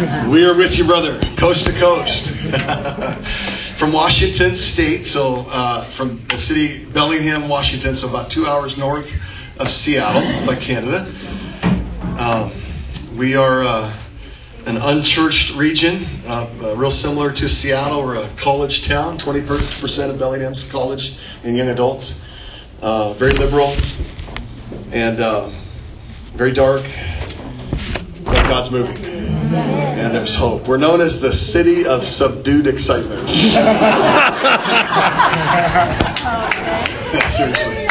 We are with you, brother, coast to coast. from Washington State, so uh, from the city Bellingham, Washington, so about two hours north of Seattle, by Canada. Um, we are uh, an unchurched region, uh, uh, real similar to Seattle. We're a college town. 20% of Bellingham's college and young adults. Uh, very liberal and uh, very dark, but God's moving. And there's hope. We're known as the city of subdued excitement. Seriously.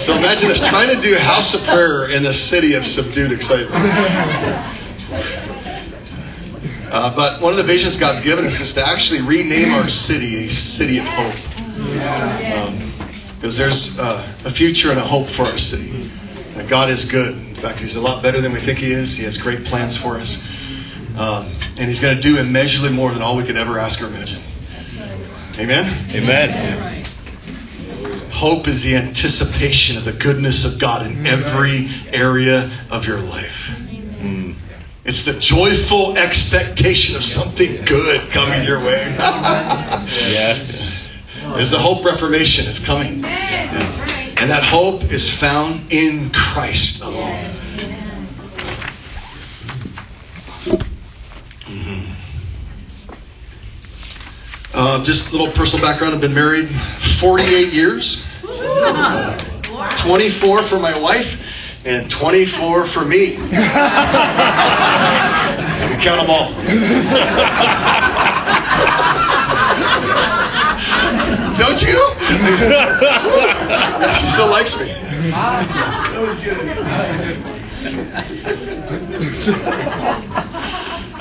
So imagine us trying to do house of prayer in the city of subdued excitement. Uh, but one of the visions God's given us is to actually rename our city a city of hope. Because um, there's uh, a future and a hope for our city. And God is good. In fact, He's a lot better than we think He is. He has great plans for us. Um, and He's going to do immeasurably more than all we could ever ask or imagine. Amen? Amen. Hope is the anticipation of the goodness of God in every area of your life. Mm. It's the joyful expectation of something good coming your way. yes. There's a hope reformation. It's coming. Yeah. And that hope is found in Christ alone. Mm-hmm. Uh, just a little personal background. I've been married 48 years. 24 for my wife and 24 for me. we count them all. Don't you? she still likes me.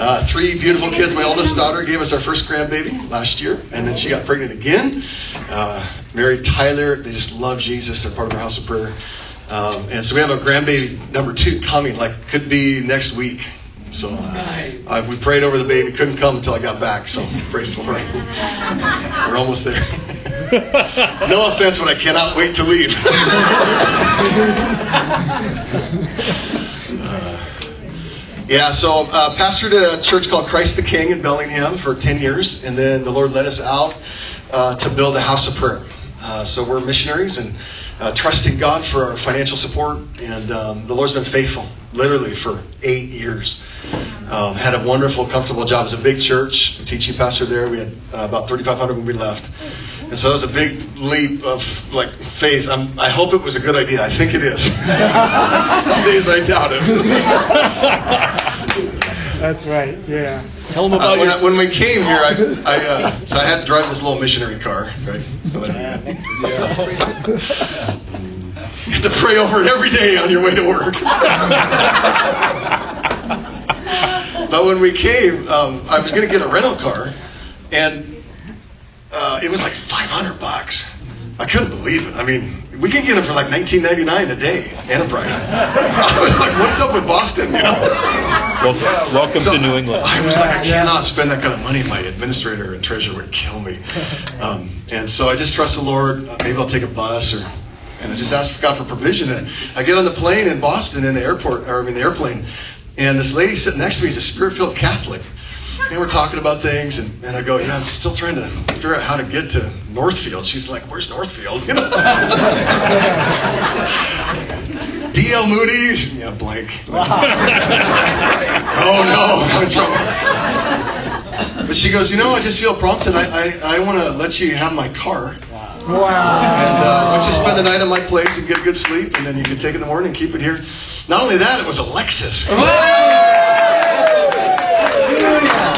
Uh, three beautiful kids. My oldest daughter gave us our first grandbaby last year, and then she got pregnant again. Uh, married Tyler. They just love Jesus. They're part of our house of prayer. Um, and so we have a grandbaby number two coming, like could be next week. So uh, we prayed over the baby. Couldn't come until I got back. So praise the Lord. We're almost there. no offense, but I cannot wait to leave. uh, yeah, so uh, pastored a church called Christ the King in Bellingham for 10 years, and then the Lord led us out uh, to build a house of prayer. Uh, so we're missionaries and uh, trusting God for our financial support, and um, the Lord's been faithful, literally for eight years. Um, had a wonderful, comfortable job. It was a big church, teaching pastor there. We had uh, about 3,500 when we left. And so that was a big leap of like faith. I'm, i hope it was a good idea. I think it is. Some days I doubt it. That's right. Yeah. Tell them about uh, when, your... I, when we came here, I, I uh, so I had to drive this little missionary car, right? you have to pray over it every day on your way to work. but when we came, um, I was going to get a rental car, and uh, it was like 500 bucks. I couldn't believe it. I mean, we can get them for like 19.99 a day, Enterprise. I was like, what's up with Boston? You know. Welcome, welcome So to New England. I was like, I cannot spend that kind of money. My administrator and treasurer would kill me. Um, and so I just trust the Lord. Uh, Maybe I'll take a bus or, and I just ask God for provision. And I get on the plane in Boston in the airport or in the airplane, and this lady sitting next to me is a spirit-filled Catholic. And we're talking about things, and, and I go, yeah, I'm still trying to figure out how to get to Northfield. She's like, where's Northfield? You know? D.L. Moody? Yeah, blank. oh no, I'm in trouble. But she goes, you know, I just feel prompted. I, I, I want to let you have my car. Wow. And uh, why you spend the night at my place and get a good sleep, and then you can take it in the morning and keep it here. Not only that, it was a Lexus.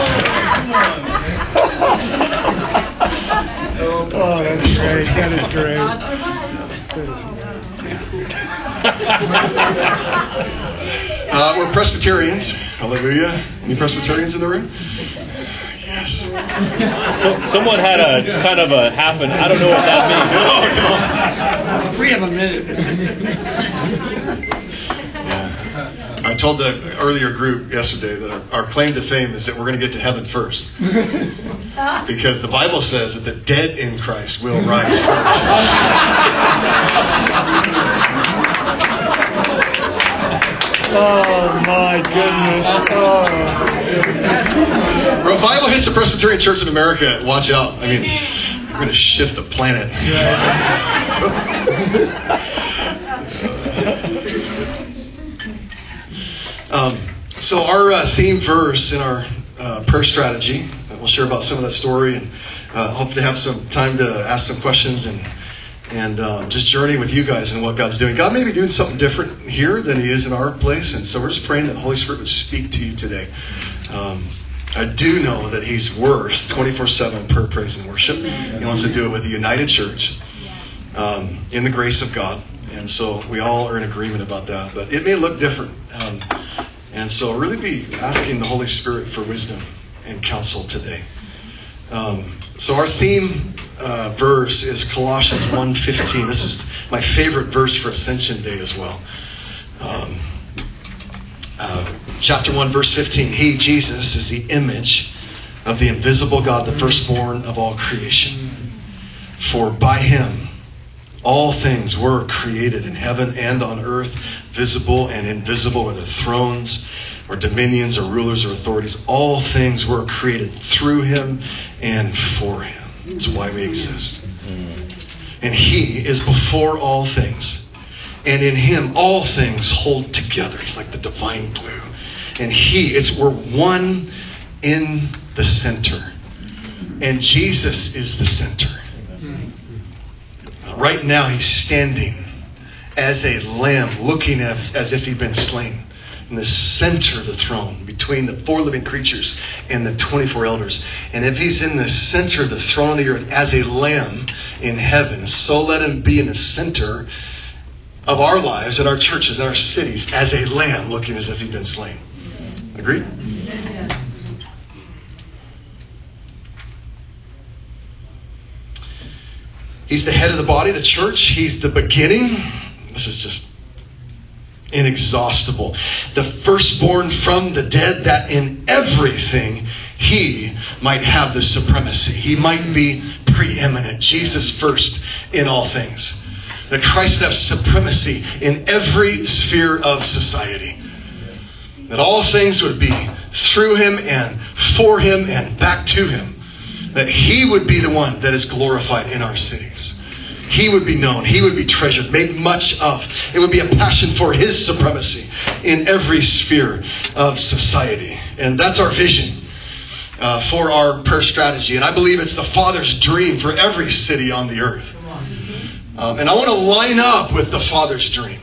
Oh, that's great. That is great. Uh, we're Presbyterians. Hallelujah. Any Presbyterians in the room? Yes. So, someone had a kind of a half an. I don't know what that means. No, no. We have a minute. Yeah. I told the earlier group yesterday that our, our claim to fame is that we're going to get to heaven first. Because the Bible says that the dead in Christ will rise first. Oh my goodness. Oh. Revival hits the Presbyterian Church in America. Watch out. I mean, we're going to shift the planet. um, so, our uh, theme verse in our uh, prayer strategy, we'll share about some of that story and uh, hope to have some time to ask some questions and and um, just journey with you guys and what God's doing. God may be doing something different here than He is in our place, and so we're just praying that the Holy Spirit would speak to you today. Um, I do know that He's worth 24 7 prayer, praise, and worship. He wants to do it with the United Church um, in the grace of God. And so we all are in agreement about that. But it may look different. Um, and so really be asking the Holy Spirit for wisdom and counsel today. Um, so our theme uh, verse is Colossians 1.15. This is my favorite verse for Ascension Day as well. Um, uh, chapter 1, verse 15. He, Jesus, is the image of the invisible God, the firstborn of all creation. For by him all things were created in heaven and on earth, visible and invisible, whether thrones or dominions or rulers or authorities. All things were created through him and for him. That's why we exist. Mm-hmm. And he is before all things. And in him all things hold together. He's like the divine glue. And he, it's we're one in the center. And Jesus is the center. Right now he's standing as a lamb looking as, as if he'd been slain in the center of the throne between the four living creatures and the 24 elders. And if he's in the center of the throne of the earth as a lamb in heaven, so let him be in the center of our lives and our churches and our cities as a lamb looking as if he'd been slain. Agreed? He's the head of the body, the church. He's the beginning. This is just inexhaustible. The firstborn from the dead, that in everything he might have the supremacy. He might be preeminent. Jesus first in all things. That Christ would have supremacy in every sphere of society. That all things would be through him and for him and back to him. That he would be the one that is glorified in our cities. He would be known. He would be treasured, made much of. It would be a passion for His supremacy in every sphere of society. And that's our vision uh, for our prayer strategy. And I believe it's the Father's dream for every city on the earth. Um, and I want to line up with the Father's dream.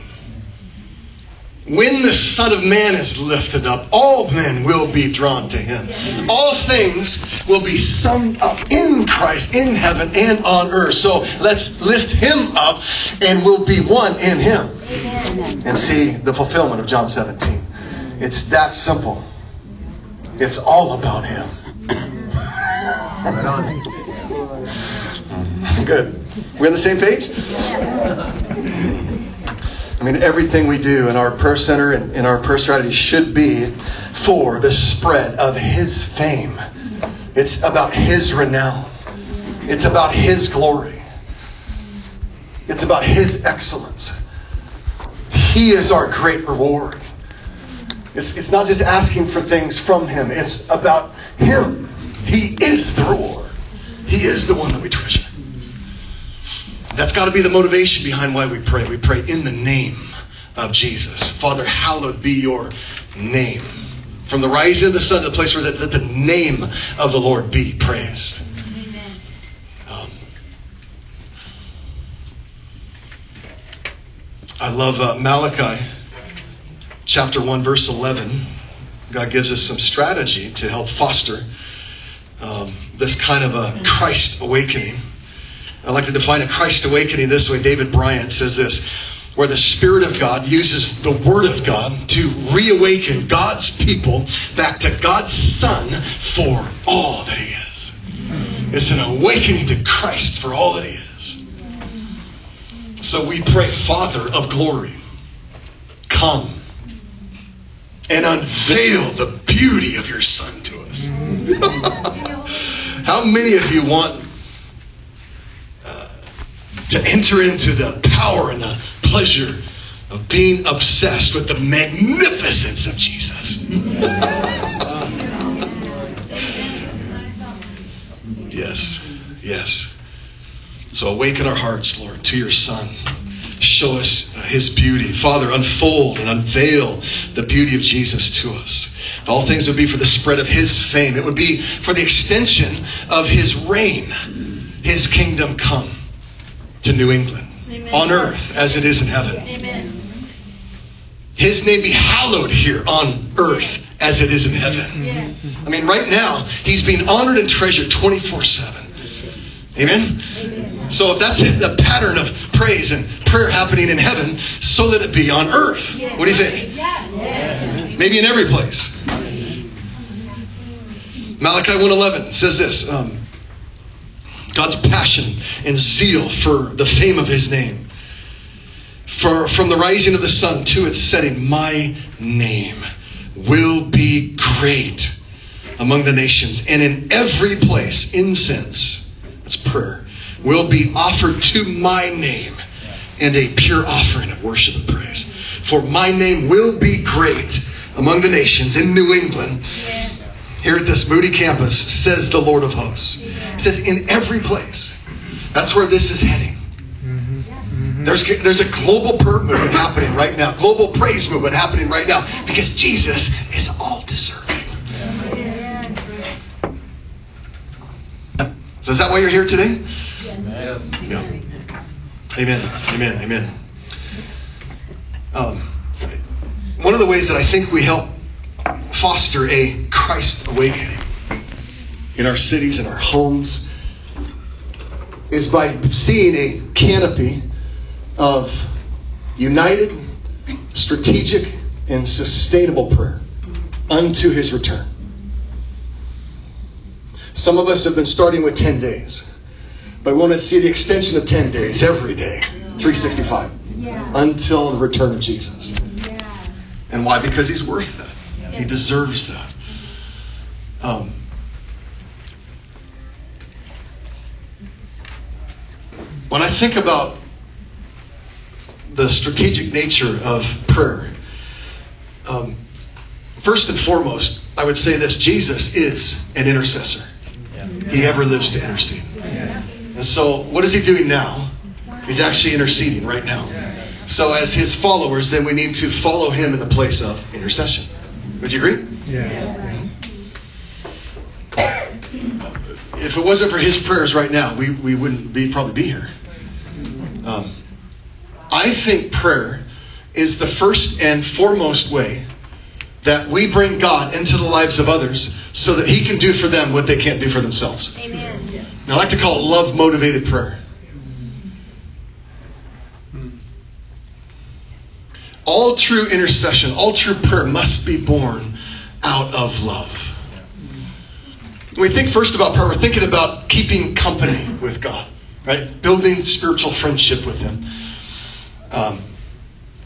When the Son of Man is lifted up, all men will be drawn to him. All things will be summed up in Christ, in heaven and on earth. So let's lift him up and we'll be one in him. And see the fulfillment of John 17. It's that simple. It's all about him. Good. We're on the same page? I mean, everything we do in our prayer center and in our prayer strategy should be for the spread of His fame. It's about His renown. It's about His glory. It's about His excellence. He is our great reward. It's, it's not just asking for things from Him, it's about Him. He is the reward, He is the one that we treasure. That's got to be the motivation behind why we pray. We pray in the name of Jesus. Father, hallowed be your name. From the rising of the sun to the place where the, the name of the Lord be praised. Um, I love uh, Malachi chapter 1, verse 11. God gives us some strategy to help foster um, this kind of a Christ awakening. I like to define a Christ awakening this way. David Bryant says this where the Spirit of God uses the Word of God to reawaken God's people back to God's Son for all that He is. It's an awakening to Christ for all that He is. So we pray, Father of glory, come and unveil the beauty of your Son to us. How many of you want to enter into the power and the pleasure of being obsessed with the magnificence of Jesus. yes, yes. So awaken our hearts, Lord, to your Son. Show us uh, his beauty. Father, unfold and unveil the beauty of Jesus to us. All things would be for the spread of his fame. It would be for the extension of his reign, his kingdom come to New England, Amen. on earth as it is in heaven. Amen. His name be hallowed here on earth as it is in heaven. Yes. I mean, right now, he's being honored and treasured 24 7. Amen? Amen. So if that's the pattern of praise and prayer happening in heaven, so let it be on earth. What do you think? Yes. Maybe in every place. Malachi 1:11 says this: um, God's passion and zeal for the fame of His name, for from the rising of the sun to its setting, my name will be great among the nations, and in every place incense, that's prayer, will be offered to my name, and a pure offering of worship and praise. For my name will be great among the nations in New England. Here at this Moody campus, says the Lord of hosts. It says in every place. That's where this is heading. There's, there's a global prayer movement happening right now, global praise movement happening right now, because Jesus is all deserving. So is that why you're here today? Yeah. Amen. Amen. Amen. Um, one of the ways that I think we help foster a Christ awakening in our cities and our homes is by seeing a canopy of united, strategic, and sustainable prayer unto his return. Some of us have been starting with 10 days, but we want to see the extension of 10 days every day, 365, Yeah. until the return of Jesus. Yeah. And why? Because he's worth that. He deserves that. Um, when I think about the strategic nature of prayer, um, first and foremost, I would say this Jesus is an intercessor. He ever lives to intercede. And so, what is he doing now? He's actually interceding right now. So, as his followers, then we need to follow him in the place of intercession. Would you agree? Yeah. If it wasn't for his prayers right now, we, we wouldn't be probably be here. Um, I think prayer is the first and foremost way that we bring God into the lives of others so that he can do for them what they can't do for themselves. Amen. I like to call it love motivated prayer. All true intercession, all true prayer must be born out of love. When we think first about prayer, we're thinking about keeping company with God, right? Building spiritual friendship with Him, um,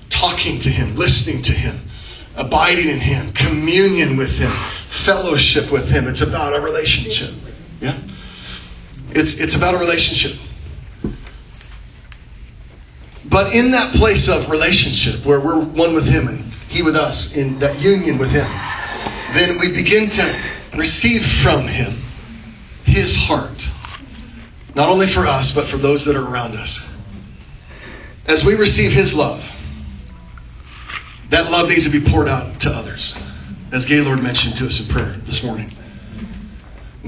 talking to Him, listening to Him, abiding in Him, communion with Him, fellowship with Him. It's about a relationship. Yeah? It's, it's about a relationship. But in that place of relationship where we're one with Him and He with us, in that union with Him, then we begin to receive from Him His heart. Not only for us, but for those that are around us. As we receive His love, that love needs to be poured out to others. As Gaylord mentioned to us in prayer this morning.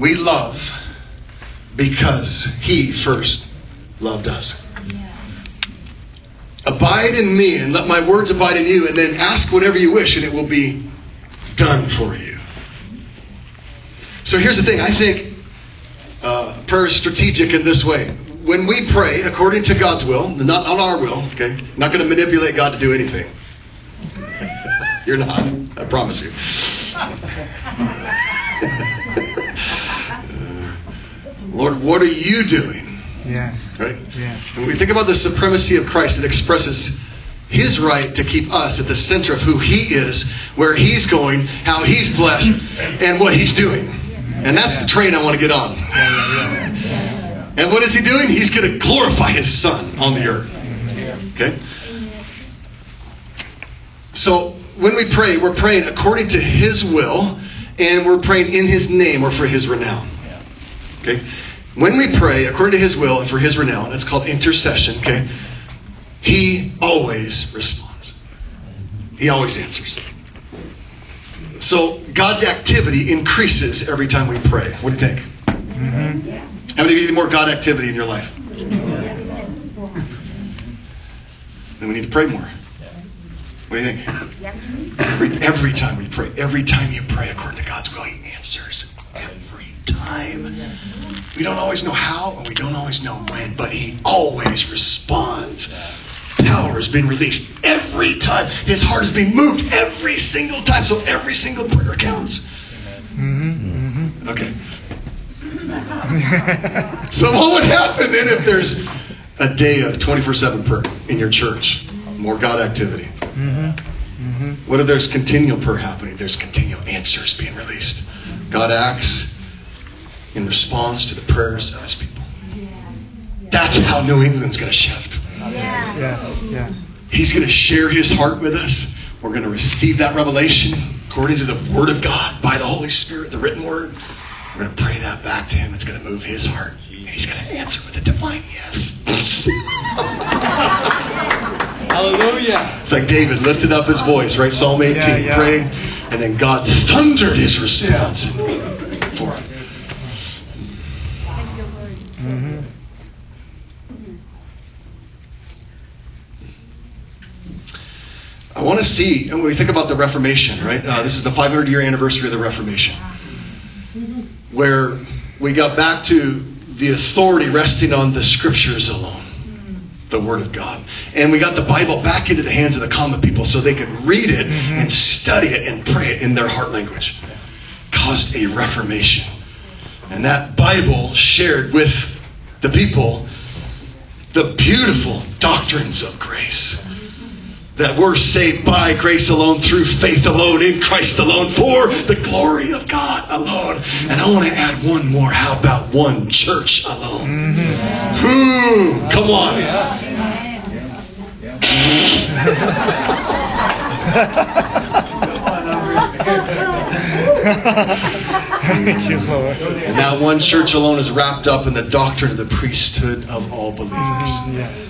We love because He first loved us. Abide in me and let my words abide in you, and then ask whatever you wish, and it will be done for you. So here's the thing I think uh, prayer is strategic in this way. When we pray according to God's will, not on our will, okay? Not going to manipulate God to do anything. You're not, I promise you. Lord, what are you doing? Yes. Right? Yes. When we think about the supremacy of Christ, it expresses his right to keep us at the center of who he is, where he's going, how he's blessed, and what he's doing. And that's the train I want to get on. And what is he doing? He's going to glorify his son on the earth. Okay? So when we pray, we're praying according to His will, and we're praying in His name or for His renown. Okay? When we pray according to His will and for His renown, it's called intercession, okay? He always responds. He always answers. So God's activity increases every time we pray. What do you think? Mm-hmm. How many of you need more God activity in your life? Then we need to pray more. What do you think? Every, every time we pray, every time you pray according to God's will, He answers. Every time. We don't always know how, and we don't always know when, but He always responds. Power has been released every time. His heart has been moved every single time. So every single prayer counts. Mm-hmm. Okay. So what would happen then if there's a day of 24/7 prayer in your church? More God activity. Mm-hmm. Mm-hmm. What if there's continual prayer happening? There's continual answers being released. God acts in response to the prayers of His people. That's how New England's going to shift. Yes, yes. He's going to share His heart with us. We're going to receive that revelation according to the Word of God by the Holy Spirit, the written Word. We're going to pray that back to Him. It's going to move His heart. And He's going to answer with a divine yes. Hallelujah. It's like David lifted up his voice, right? Psalm 18, Yeah, yeah. praying, and then God thundered his response forth. Mm-hmm. I want to see, and when we think about the Reformation, right? Uh, this is the 500 year anniversary of the Reformation, where we got back to the authority resting on the scriptures alone, the Word of God. And we got the Bible back into the hands of the common people so they could read it and study it and pray it in their heart language. Caused a Reformation. And that Bible shared with the people the beautiful doctrines of grace that we're saved by grace alone, through faith alone, in Christ alone, for the glory of God alone. And I want to add one more. How about one church alone? Mm-hmm. Ooh, come on. Thank you, Lord. And that one church alone is wrapped up in the doctrine of the priesthood of all believers. Yes.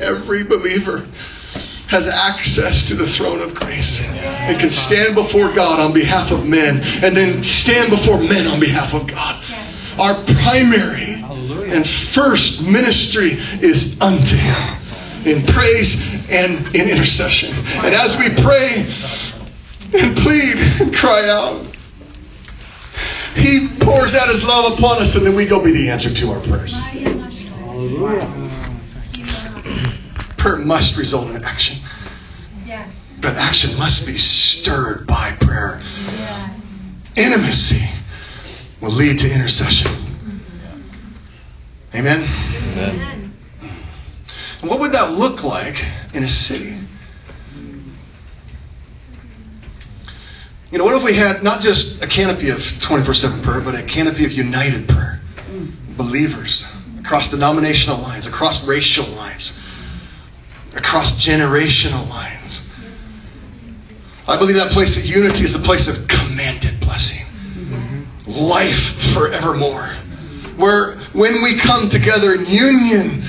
Every believer has access to the throne of grace and can stand before God on behalf of men and then stand before men on behalf of God. Our primary and first ministry is unto Him in praise and in intercession. And as we pray and plead and cry out, He pours out His love upon us and then we go be the answer to our prayers. Prayer must result in action. Yes. But action must be stirred by prayer. Yes. Intimacy will lead to intercession. Amen? Amen. And what would that look like in a city? You know, what if we had not just a canopy of 24 7 prayer, but a canopy of united prayer? Mm. Believers across denominational lines, across racial lines, across generational lines. I believe that place of unity is a place of commanded blessing, life forevermore. Where when we come together in union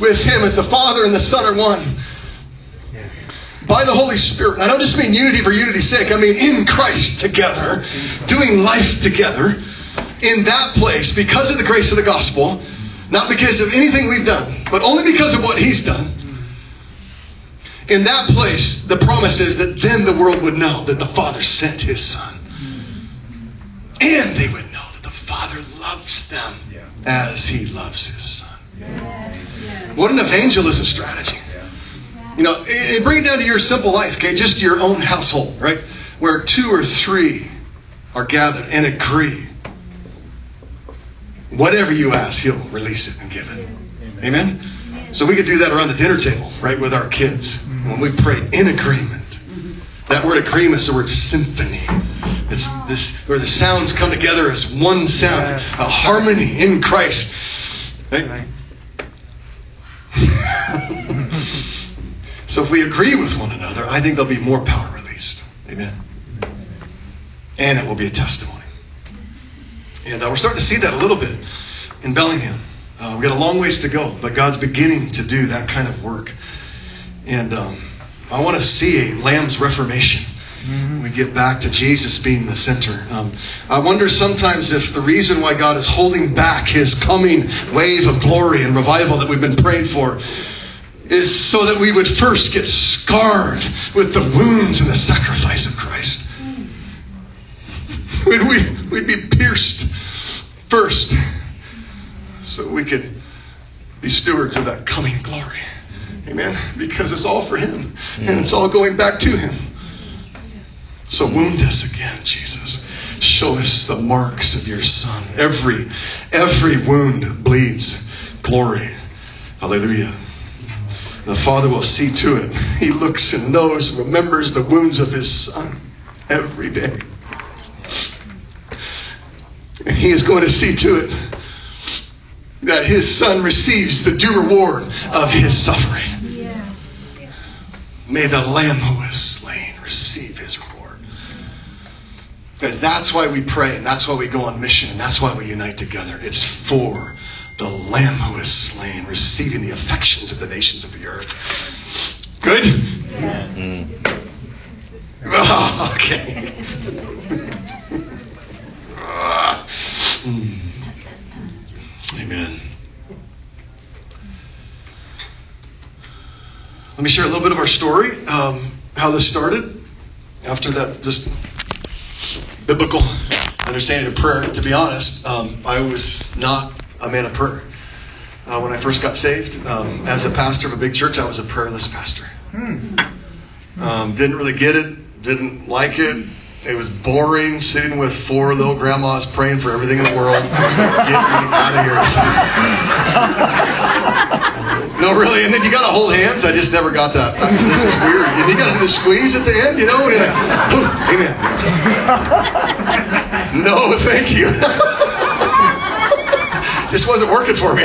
with Him as the Father and the Son are one, by the Holy Spirit. I don't just mean unity for unity's sake, I mean in Christ together, doing life together in that place because of the grace of the gospel, not because of anything we've done, but only because of what He's done. In that place, the promise is that then the world would know that the Father sent His Son. And they would know that the Father loves them as He loves His Son. What an evangelism strategy. You know, bring it down to your simple life, okay? Just your own household, right? Where two or three are gathered and agree. Whatever you ask, He'll release it and give it. Amen? So we could do that around the dinner table, right, with our kids. When we pray in agreement. That word agreement is the word symphony. It's this where the sounds come together as one sound, a harmony in Christ. Right? So if we agree with one another, I think there'll be more power released. Amen. And it will be a testimony. And uh, we're starting to see that a little bit in Bellingham. Uh, we've got a long ways to go, but God's beginning to do that kind of work. And um, I want to see a lamb's reformation. We get back to Jesus being the center. Um, I wonder sometimes if the reason why God is holding back His coming wave of glory and revival that we've been praying for is so that we would first get scarred with the wounds and the sacrifice of Christ. We'd, we'd, we'd be pierced first so we could be stewards of that coming glory. Amen. Because it's all for Him and it's all going back to Him. So wound us again, Jesus. Show us the marks of your Son. Every every wound bleeds glory. Hallelujah. The Father will see to it. He looks and knows and remembers the wounds of His Son every day. And He is going to see to it that His Son receives the due reward of His suffering. Yeah. May the Lamb who was slain receive his reward. Because that's why we pray, and that's why we go on mission, and that's why we unite together. It's for the Lamb who is slain, receiving the affections of the nations of the earth. Good? Oh, okay. Mm. Amen. Let me share a little bit of our story, um, how this started. After that, just biblical understanding of prayer. To be honest, um, I was not a man of prayer. Uh, when I first got saved, um, as a pastor of a big church, I was a prayerless pastor. Um, didn't really get it, didn't like it. It was boring sitting with four little grandmas praying for everything in the world. Get me out of here. No, really. And then you got to hold hands. I just never got that. I mean, this is weird. And you got to do the squeeze at the end, you know? And you're like, "Ooh, amen. No, thank you. just wasn't working for me.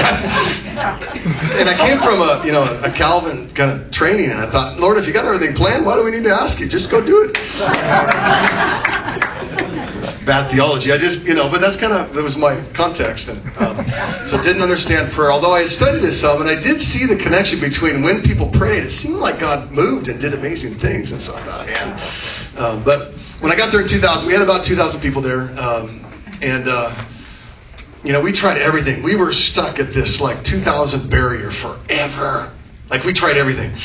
and I came from a, you know, a Calvin kind of training, and I thought, Lord, if you got everything planned, why do we need to ask you? Just go do it. It's bad theology. I just, you know, but that's kind of that was my context, and um, so didn't understand prayer. Although I had studied it some, and I did see the connection between when people prayed, it seemed like God moved and did amazing things, and so I thought, man. Um, but when I got there in 2000, we had about 2,000 people there, um, and. Uh, you know, we tried everything. We were stuck at this like 2000 barrier forever. Like we tried everything.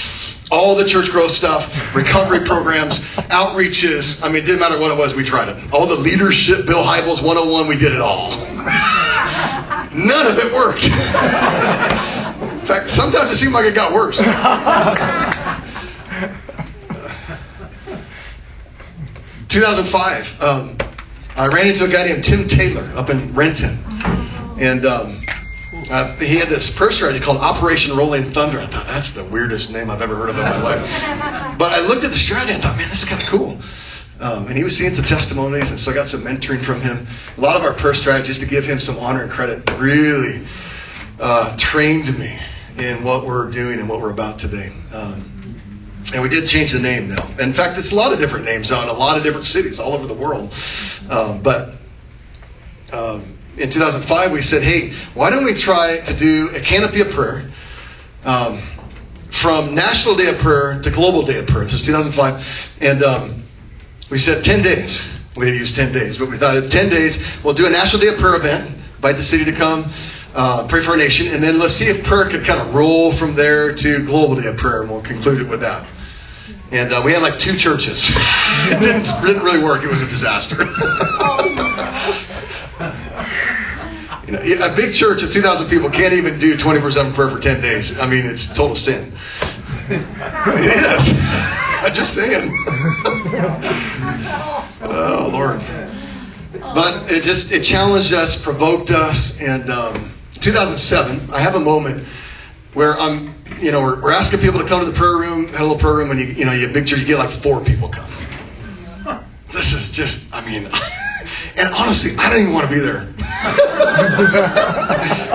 All the church growth stuff, recovery programs, outreaches. I mean, it didn't matter what it was, we tried it. All the leadership, Bill Hybels 101, we did it all. None of it worked. In fact, sometimes it seemed like it got worse. 2005, um, I ran into a guy named Tim Taylor up in Renton. And um, uh, he had this prayer strategy called Operation Rolling Thunder. I thought, that's the weirdest name I've ever heard of in my life. But I looked at the strategy and thought, man, this is kind of cool. Um, and he was seeing some testimonies, and so I got some mentoring from him. A lot of our prayer strategies, to give him some honor and credit, really uh, trained me in what we're doing and what we're about today. Um, and we did change the name now. In fact, it's a lot of different names in a lot of different cities all over the world. Um, but um, in 2005, we said, hey, why don't we try to do a canopy of prayer um, from National Day of Prayer to Global Day of Prayer? This is 2005. And um, we said 10 days. We didn't use 10 days, but we thought in 10 days, we'll do a National Day of Prayer event, invite the city to come, uh, pray for our nation, and then let's see if prayer could kind of roll from there to Global Day of Prayer, and we'll conclude it with that. And uh, we had like two churches. it didn't, didn't really work. It was a disaster. you know, a big church of 2,000 people can't even do 24/7 prayer for 10 days. I mean, it's total sin. is. I'm just saying. oh Lord. But it just it challenged us, provoked us, and um, 2007. I have a moment where I'm, you know, we're, we're asking people to come to the prayer room, had a little prayer room, and you, you know, you big church, you get like four people come. This is just, I mean, and honestly, I don't even want to be there.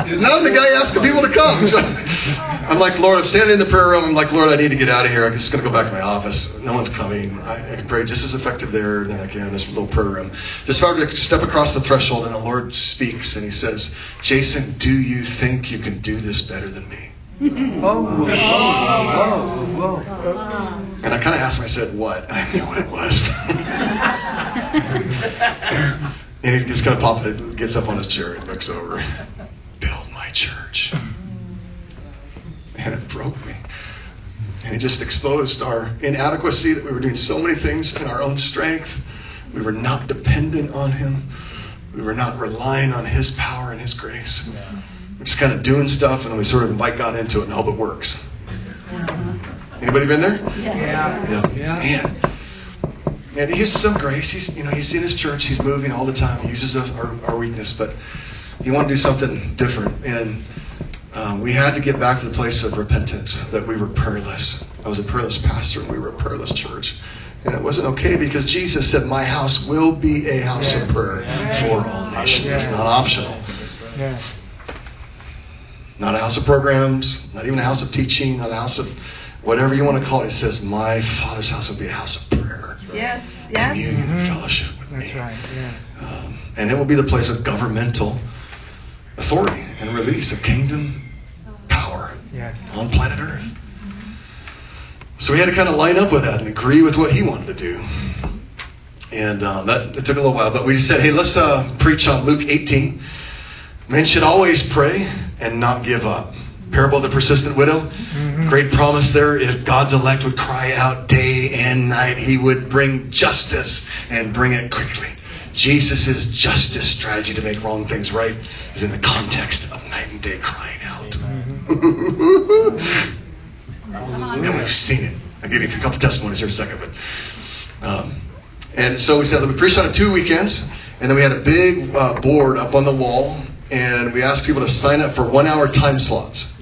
Now I'm the guy asking people to come. So I'm like, Lord, I'm standing in the prayer room. I'm like, Lord, I need to get out of here. I'm just going to go back to my office. No one's coming. I, I can pray just as effective there than I can in this little prayer room. Just about to step across the threshold, and the Lord speaks, and He says, Jason, do you think you can do this better than me? Oh, whoa, whoa, whoa. And I kind of asked him, I said, what? I didn't know what it was. and he just kind of pops, gets up on his chair and looks over. Build my church. And it broke me. And he just exposed our inadequacy that we were doing so many things in our own strength. We were not dependent on him. We were not relying on his power and his grace. We're just kind of doing stuff and then we sort of invite God into it and hope it works. Anybody been there? Yeah. Yeah. yeah. Man, man, he uses some grace. He's you know he's in his church. He's moving all the time. He uses us, our, our weakness, but he wanted to do something different. And um, we had to get back to the place of repentance that we were prayerless. I was a prayerless pastor, and we were a prayerless church. And it wasn't okay because Jesus said, "My house will be a house of prayer for all nations." It's not optional. Yes. Not a house of programs, not even a house of teaching, not a house of whatever you want to call it. It says, My Father's house will be a house of prayer, Yes, yes. communion, and Mhm. fellowship with That's me. right. Yes. Um, and it will be the place of governmental authority and release of kingdom power Yes. on planet Earth. So we had to kind of line up with that and agree with what he wanted to do. And um, that it took a little while, but we said, hey, let's uh, preach on Luke 18. Men should always pray and not give up. Parable of the persistent widow. Mhm. Great promise there. If God's elect would cry out day and night, he would bring justice and bring it quickly. Jesus' justice strategy to make wrong things right is in the context of night and day crying out. and we've seen it. I'll give you a couple testimonies here in a second. But, um, and so we said that we preached on it two weekends, and then we had a big uh, board up on the wall, and we asked people to sign up for one hour time slots.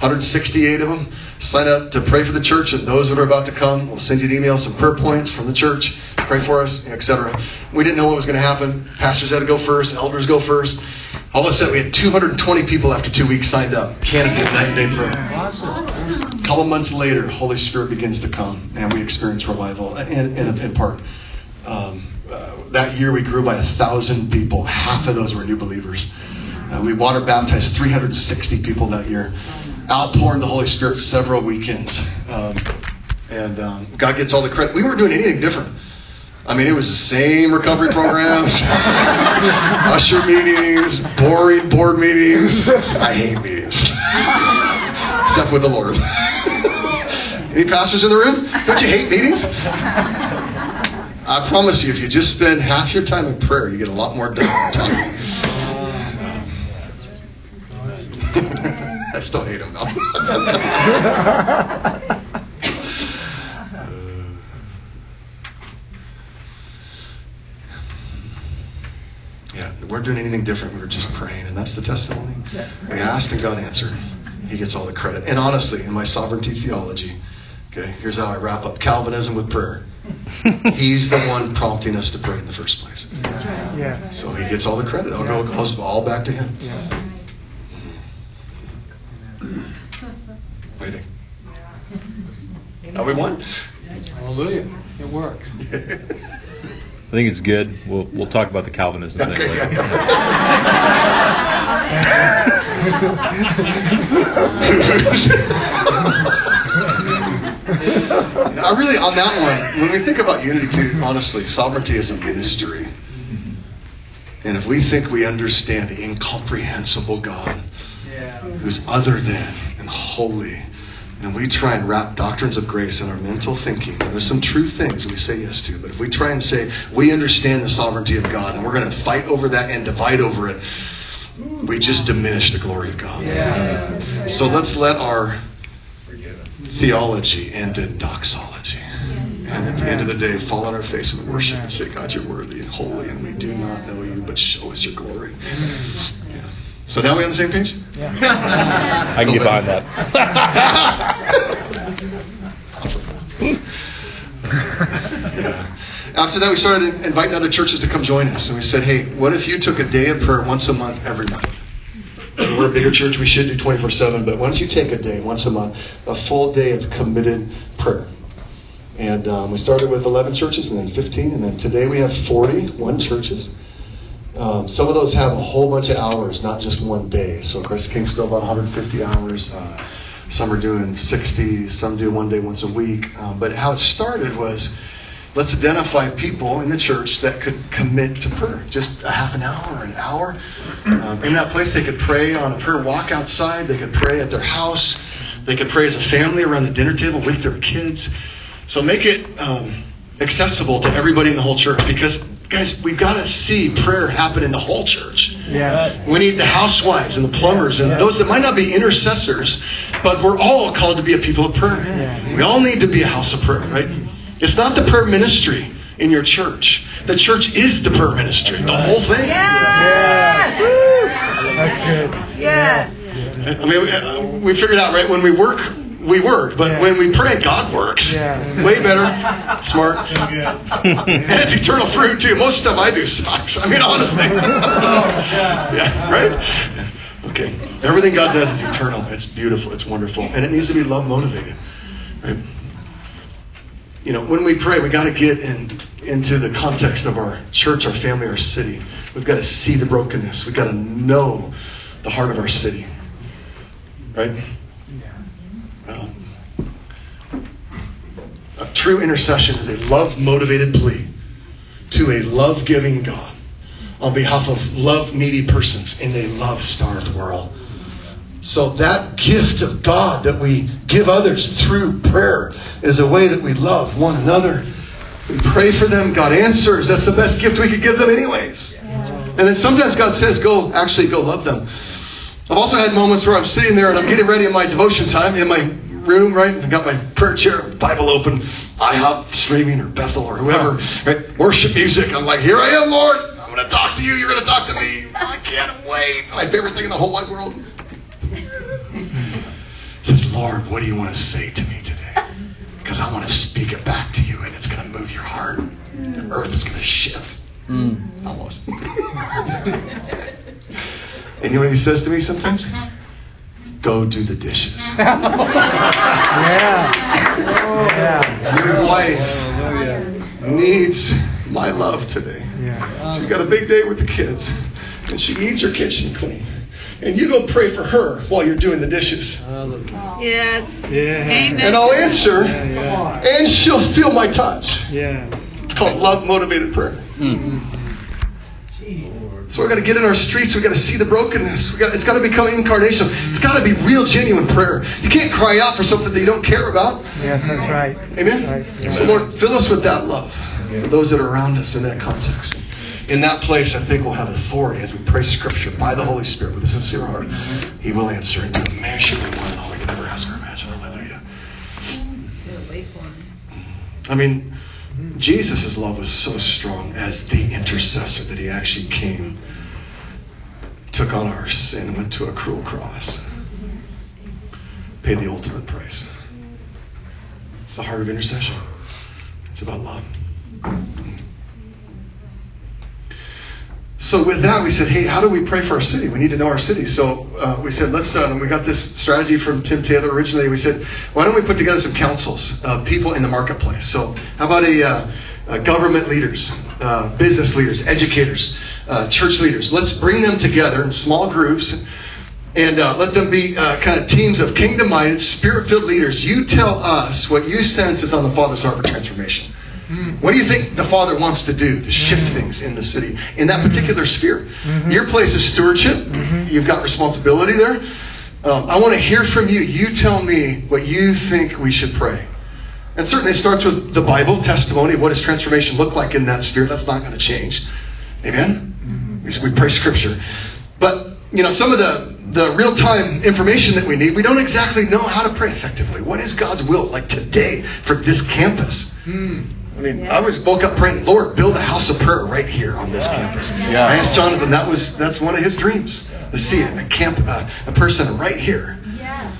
168 of them. Sign up to pray for the church and those that are about to come. We'll send you an email, some prayer points from the church. Pray for us, etc. We didn't know what was going to happen. Pastors had to go first. Elders go first. All of a sudden, we had 220 people after two weeks signed up. Canopy night and day prayer. A couple months later, Holy Spirit begins to come, and we experience revival. In, in, in part, um, uh, that year we grew by a thousand people. Half of those were new believers. Uh, we water baptized 360 people that year. Outpouring the Holy Spirit several weekends, um, and um, God gets all the credit. We weren't doing anything different. I mean, it was the same recovery programs, usher meetings, boring board meetings. I hate meetings except with the Lord. Any pastors in the room? Don't you hate meetings? I promise you, if you just spend half your time in prayer, you get a lot more done. I'm telling you. I still hate him though. yeah, we weren't doing anything different. We were just praying, and that's the testimony. We asked and God answered. He gets all the credit. And honestly, in my sovereignty theology, okay, here's how I wrap up Calvinism with prayer. He's the one prompting us to pray in the first place. Yes. So he gets all the credit. I'll go it goes all back to him. Yes. What do you think? Are we one? Hallelujah. It works. I think it's good. We'll we'll talk about the Calvinism thing Okay, later. I really, on that one, when we think about unity, too, honestly, sovereignty is a mystery. And if we think we understand the incomprehensible God Yeah. who's other than and holy, and we try and wrap doctrines of grace in our mental thinking, and there's some true things we say yes to, but if we try and say we understand the sovereignty of God and we're going to fight over that and divide over it, we just diminish the glory of God. Yeah. So let's let our theology end in doxology. And at the end of the day, fall on our face and worship and say, God, you're worthy and holy, and we do not know you, but show us your glory. Yeah. So now we're on the same page? Yeah. I can get behind that. Yeah. After that, we started inviting other churches to come join us. And we said, hey, what if you took a day of prayer once a month, every month? we're a bigger church, we should do 24 7, but why don't you take a day, once a month, a full day of committed prayer? And um, we started with 11 churches and then 15, and then today we have 41 churches. Um, some of those have a whole bunch of hours, not just one day. So Chris King's still about 150 hours. Uh, some are doing 60, some do one day once a week. Um, but how it started was let's identify people in the church that could commit to prayer. Just a half an hour, or an hour. Um, in that place, they could pray on a prayer walk outside, they could pray at their house, they could pray as a family around the dinner table with their kids. So make it um, accessible to everybody in the whole church because, guys, we've got to see prayer happen in the whole church. Yeah. We need the housewives and the plumbers and Yeah. those that might not be intercessors, but we're all called to be a people of prayer. Yeah. We all need to be a house of prayer, right? It's not the prayer ministry in your church. The church is the prayer ministry, the whole thing. Yeah. That's good. Yes. I mean, uh, we figured out, right? When we work, we work, but Yeah. when we pray, God works. Yeah. Way better, smart. And it's eternal fruit too. Most stuff I do sucks. I mean, honestly. yeah, right? Okay. Everything God does is eternal. It's beautiful. It's wonderful. And it needs to be love motivated. Right? You know, when we pray, we got to get in, into the context of our church, our family, our city. We've got to see the brokenness. We've got to know the heart of our city. Right? Um, a true intercession is a love motivated plea to a love giving God on behalf of love needy persons in a love starved world. So that gift of God that we give others through prayer is a way that we love one another. We pray for them, God answers. That's the best gift we could give them anyways. And then sometimes God says, go, actually go love them. I've also had moments where I'm sitting there and I'm getting ready in my devotion time in my room, right? I've got my prayer chair, Bible open, IHOP streaming or Bethel or whoever, right? Worship music. I'm like, here I am, Lord. I'm going to talk to you. You're going to talk to me. I can't wait. My favorite thing in the whole wide world. Says, Lord, what do you want to say to me today? Because I want to speak it back to you and it's going to move your heart. The earth is going to shift. Mm. Almost. and you know what he says to me sometimes? Mm-hmm. Go do the dishes. Yeah. Yeah. Your oh, wife oh, needs my love today. Yeah. She's got a big day with the kids, and she needs her kitchen clean. And you go pray for her while you're doing the dishes. Yes. Yeah. And I'll answer, Yeah, yeah. and she'll feel my touch. Yeah. It's called love motivated prayer. Mm. So we've got to get in our streets. We've got to see the brokenness. We got, it's got to become incarnation. It's got to be real, genuine prayer. You can't cry out for something that you don't care about. Yes, that's right. Amen. Right. So Lord, fill us with that love for those that are around us in that context. In that place, I think we'll have authority as we pray Scripture by the Holy Spirit with a sincere heart. He will answer and do immeasurably more than all we can ever ask or imagine. Hallelujah. I mean, Jesus' love was so strong as the intercessor that he actually came, took on our sin, went to a cruel cross, paid the ultimate price. It's the heart of intercession. It's about love. So with that, we said, hey, how do we pray for our city? We need to know our city. So uh, we said, let's. Uh, and we got this strategy from Tim Taylor originally. We said, why don't we put together some councils of people in the marketplace? So how about a, uh, government leaders, uh, business leaders, educators, uh, church leaders? Let's bring them together in small groups and uh, let them be kind of teams of kingdom-minded, spirit-filled leaders. You tell us what you sense is on the Father's heart for transformation. Mm-hmm. What do you think the Father wants to do to shift mm-hmm. things in the city in that mm-hmm. particular sphere? Your place is stewardship. You've got responsibility there. Um, I want to hear from you. You tell me what you think we should pray. And certainly it starts with the Bible, testimony. What does transformation look like in that sphere? That's not going to change. Amen? We we pray Scripture. But, you know, some of the, the real time information that we need, we don't exactly know how to pray effectively. What is God's will like today for this campus? Hmm. I mean, I was woke up praying, Lord, build a house of prayer right here on this campus. Yeah. I asked Jonathan, that was that's one of his dreams to see it, a camp, uh, a person right here. Yeah.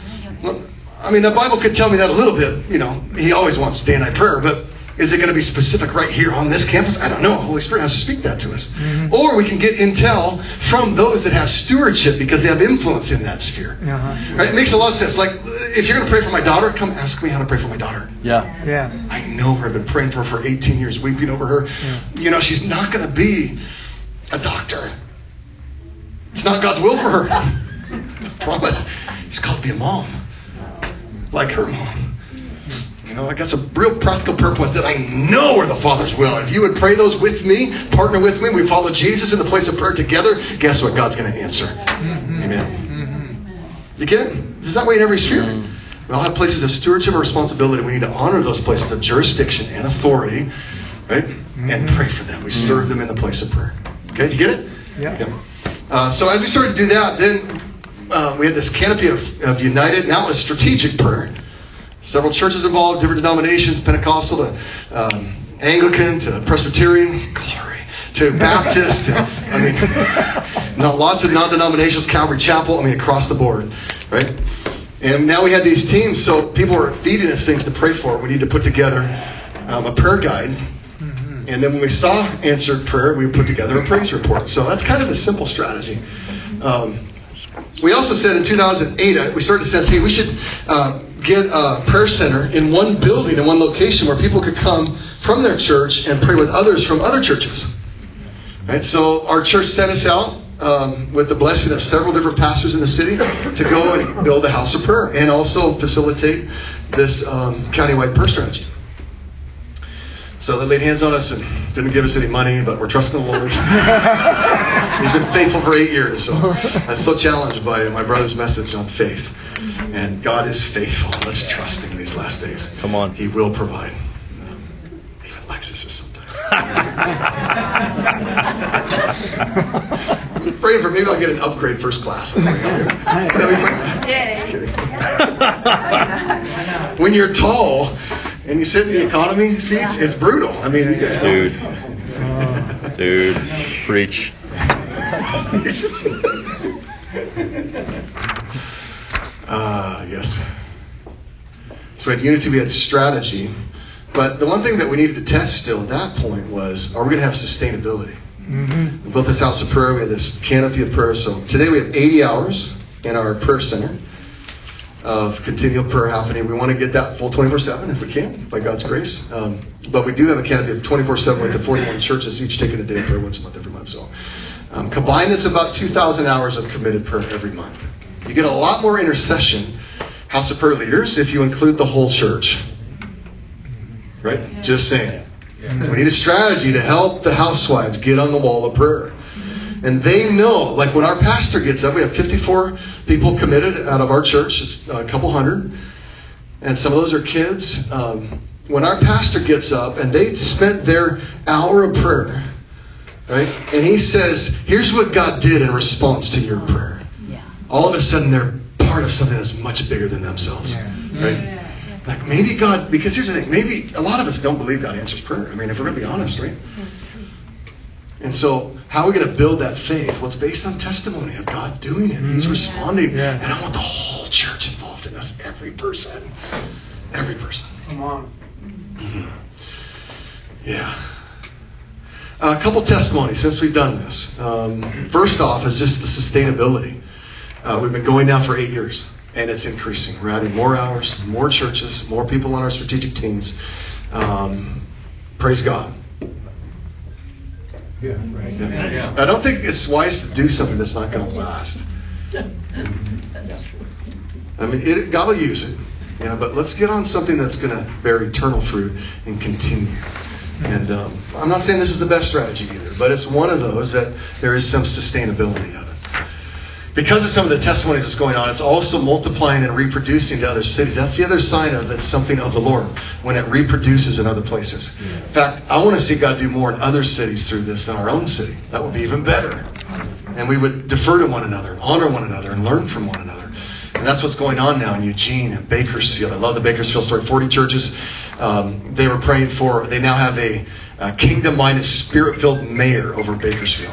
Well, I mean, the Bible could tell me that a little bit. You know, He always wants day and night prayer, but Is it going to be specific right here on this campus? I don't know. Holy Spirit has to speak that to us. Or we can get intel from those that have stewardship because they have influence in that sphere. Uh-huh. Right? It makes a lot of sense. Like, if you're going to pray for my daughter, come ask me how to pray for my daughter. Yeah. Yes. I know her. I've been praying for her for 18 years, weeping over her. You know, she's not going to be a doctor. It's not God's will for her. I promise. She's called to be a mom, like her mom. You know, I got some real practical purpose that I know are the Father's will. If you would pray those with me, partner with me, we follow Jesus in the place of prayer together, guess what? God's going to answer. Amen. You get it? Is that way in every sphere? We all have places of stewardship and responsibility. We need to honor those places of jurisdiction and authority, right? And pray for them. We serve them in the place of prayer. Okay, you get it? Yeah. Uh, so as we started to do that, then uh, we had this canopy of, of united. Now it's strategic prayer. Several churches involved, different denominations, Pentecostal to um, Anglican to Presbyterian, glory, to Baptist. to- I mean, not lots of non-denominations, Calvary Chapel. I mean, across the board, right? And now we had these teams, so people were feeding us things to pray for. We need to put together um, a prayer guide and then when we saw answered prayer, we put together a praise report. So that's kind of a simple strategy. Um, we also said in 2008, uh, we started to sense, hey, we should uh, get a prayer center in one building, in one location, where people could come from their church and pray with others from other churches. Right? So our church sent us out um, with the blessing of several different pastors in the city to go and build a house of prayer and also facilitate this um, countywide prayer strategy. So they laid hands on us and didn't give us any money, but we're trusting the Lord. He's been faithful for eight years, so I'm so challenged by my brother's message on faith. And God is faithful. Let's trust Him these last days. Come on. He will provide. Um, even Lexus is sometimes. Praying for maybe I'll get an upgrade first class. That'd be fun. Just kidding. when you're tall and you sit in the economy seats, it's brutal. I mean, you get Dude. Dude. Preach. Ah, yes. So we had unity, we had strategy. But the one thing that we needed to test still at that point was are we going to have sustainability? Mm-hmm. We built this house of prayer, we had this canopy of prayer. So today we have 80 hours in our prayer center of continual prayer happening. We want to get that full 24 7 if we can, by God's grace. Um, but we do have a canopy of 24 7 with the 41 churches, each taking a day of prayer once a month, every month. So um, combined, it's about 2,000 hours of committed prayer every month. You get a lot more intercession, house of prayer leaders, if you include the whole church. Right? Just saying. We need a strategy to help the housewives get on the wall of prayer. And they know, like when our pastor gets up, we have 54 people committed out of our church, it's a couple hundred, and some of those are kids. Um, when our pastor gets up and they spent their hour of prayer, right, and he says, Here's what God did in response to your prayer, Yeah. all of a sudden they're part of something that's much bigger than themselves. Right? Like maybe God, because here's the thing, maybe a lot of us don't believe God answers prayer. I mean, if we're going to be honest, right? And so, how are we going to build that faith? Well, it's based on testimony of God doing it. He's responding. Yeah. And I want the whole church involved in this. Every person. Every person. Come on. Yeah. A couple testimonies since we've done this. Um, first off is just the sustainability. Uh, we've been going now for eight years, and it's increasing. We're adding more hours, more churches, more people on our strategic teams. Um, praise God. Yeah. I don't think it's wise to do something that's not going to last. I mean, it, God will use it, you know, but let's get on something that's going to bear eternal fruit and continue. And um, I'm not saying this is the best strategy either, but it's one of those that there is some sustainability of it. Because of some of the testimonies that's going on, it's also multiplying and reproducing to other cities. That's the other sign of it's something of the Lord when it reproduces in other places. In fact, I want to see God do more in other cities through this than our own city. That would be even better. And we would defer to one another, and honor one another, and learn from one another. And that's what's going on now in Eugene and Bakersfield. I love the Bakersfield story. 40 churches. Um, they were praying for, they now have a, a kingdom minded, spirit filled mayor over Bakersfield.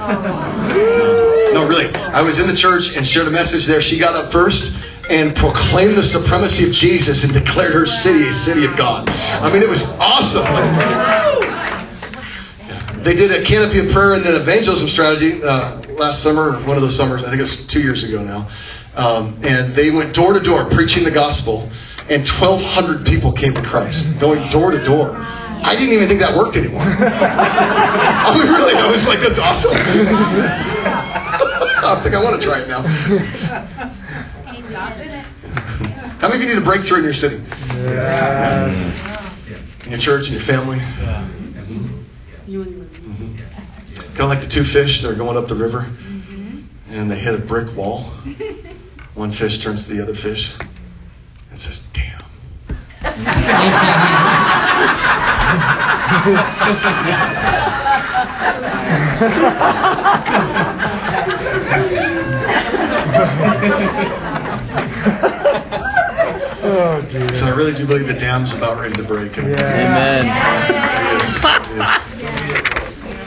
No, really. I was in the church and shared a message there. She got up first and proclaimed the supremacy of Jesus and declared her city a city of God. I mean, it was awesome. They did a canopy of prayer and an evangelism strategy uh, last summer, one of those summers. I think it was two years ago now. Um, and they went door to door preaching the gospel, and 1,200 people came to Christ, going door to door. I didn't even think that worked anymore. I mean, really, I was like, that's awesome. I think I want to try it now. How many of you need a breakthrough in your city? In your church, in your family? Mm-hmm. Kind of like the two fish that are going up the river, and they hit a brick wall. One fish turns to the other fish and says, Damn. Oh, dear. So I really do believe the dam's about ready to break. And Amen. It is. It is.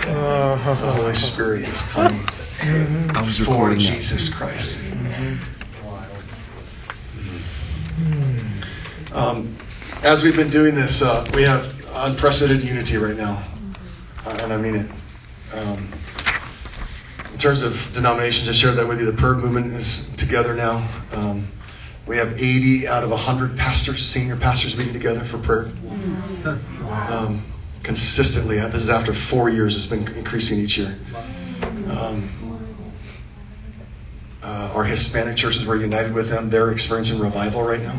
The Oh. Holy Spirit is coming Mhm. for Jesus Christ. Um, as we've been doing this, uh, we have unprecedented unity right now, uh, and I mean it. Um, in terms of denominations, I shared that with you. The prayer movement is together now. Um, we have 80 out of 100 pastors, senior pastors, meeting together for prayer. Um, consistently, this is after four years. It's been increasing each year. Um, uh, our Hispanic churches were united with them. They're experiencing revival right now.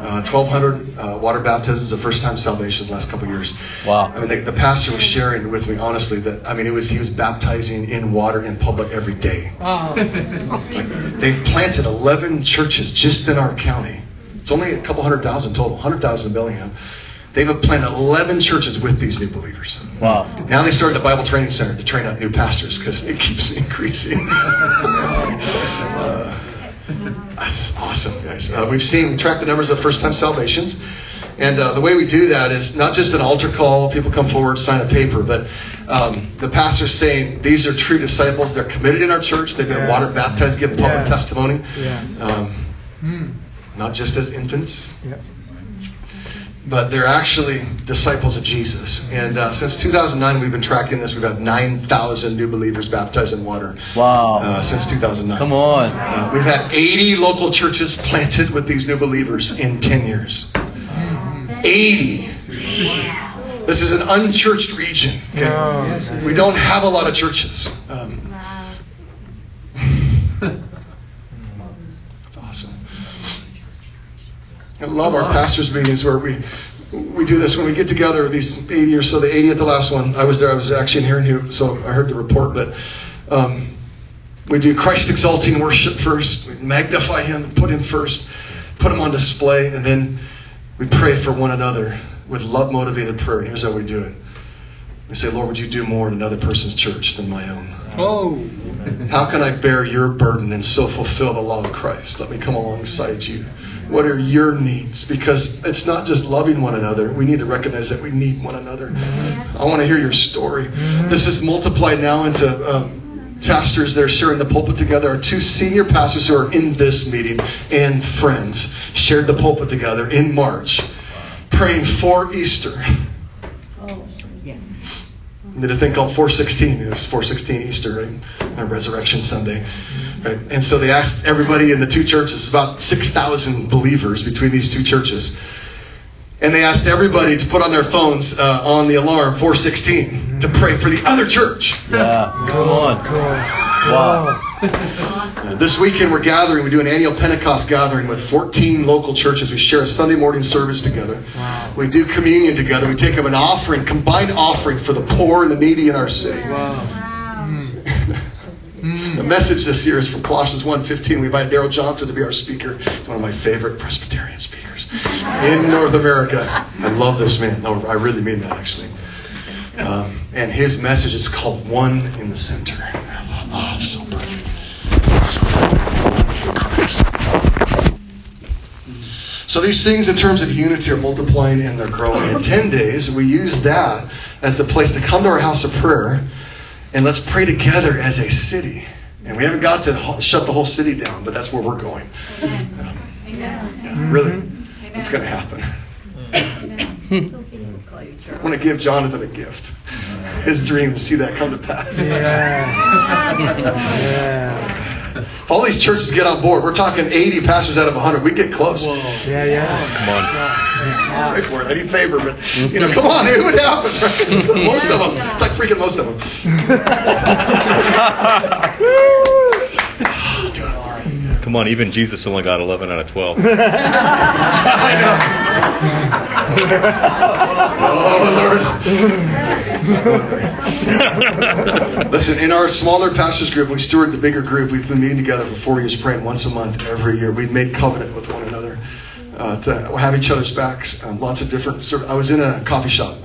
Uh, 1,200 uh, water baptisms, the first time salvations the last couple of years. Wow. I mean, the, the pastor was sharing with me honestly that I mean, it was he was baptizing in water in public every day. Like, they've planted 11 churches just in our county. It's only a couple hundred thousand total, 100,000 in Bellingham. They've planted 11 churches with these new believers. Wow. Now they started a Bible training center to train up new pastors because it keeps increasing. uh, that's awesome, guys. Uh, we've seen, we track the numbers of first time salvations. And uh, the way we do that is not just an altar call, people come forward, sign a paper, but um, the pastor's saying these are true disciples. They're committed in our church. They've been Yeah. water baptized, give public Yeah. testimony. Yeah. Um, Mm. not just as infants, Yeah. But they're actually disciples of Jesus. And uh, since 2009, we've been tracking this. We've had 9,000 new believers baptized in water Wow. uh, since 2009. Come on. Uh, we've had 80 local churches planted with these new believers in 10 years. 80. This is an unchurched region. okay? We don't have a lot of churches. Um, That's awesome. I love our pastors' meetings where we we do this when we get together. These 80 or so, the 80 at the last one. I was there. I was actually in here, here, so I heard the report. But um, we do Christ exalting worship first. We magnify Him, put Him first, put Him on display, and then we pray for one another with love motivated prayer. Here's how we do it. We say, Lord, would you do more in another person's church than my own? Oh. How can I bear your burden and so fulfill the law of Christ? Let me come alongside you. What are your needs? Because it's not just loving one another. We need to recognize that we need one another. I want to hear your story. This is multiplied now into um, pastors that are sharing the pulpit together. Our two senior pastors who are in this meeting and friends shared the pulpit together in March, praying for Easter. They did a thing called 416. It was 416 Easter, right? And Resurrection Sunday. Right? And so they asked everybody in the two churches, about 6,000 believers between these two churches. And they asked everybody to put on their phones uh, on the alarm 416 to pray for the other church. Yeah. Come on. Cool. Wow. This weekend we're gathering. We do an annual Pentecost gathering with 14 local churches. We share a Sunday morning service together. Wow. We do communion together. We take up an offering, combined offering for the poor and the needy in our city. Wow. The message this year is from Colossians 1.15. We invite Darrell Johnson to be our speaker. He's one of my favorite Presbyterian speakers in North America. I love this man. No, I really mean that, actually. Um, and his message is called One in the Center. Oh, it's so. So these things in terms of unity are multiplying and they're growing. In 10 days, we use that as a place to come to our house of prayer and let's pray together as a city. And we haven't got to shut the whole city down, but that's where we're going. Amen. Yeah, really, it's going to happen. I want to give Jonathan a gift. His dream to see that come to pass. Yeah. Yeah. If all these churches get on board, we're talking 80 pastors out of 100. We get close. Yeah, yeah. Come on. Pray for it. I need favor, but you know, mm-hmm. come on, it would happen. Right? most of them, like freaking most of them. Doing all right. Come on, even Jesus only got 11 out of 12. I know. Oh Lord. Listen, in our smaller pastors group, we steward the bigger group. We've been meeting together for four years, praying once a month every year. We've made covenant with one another uh, to have each other's backs. Um, lots of different. serv- I was in a coffee shop,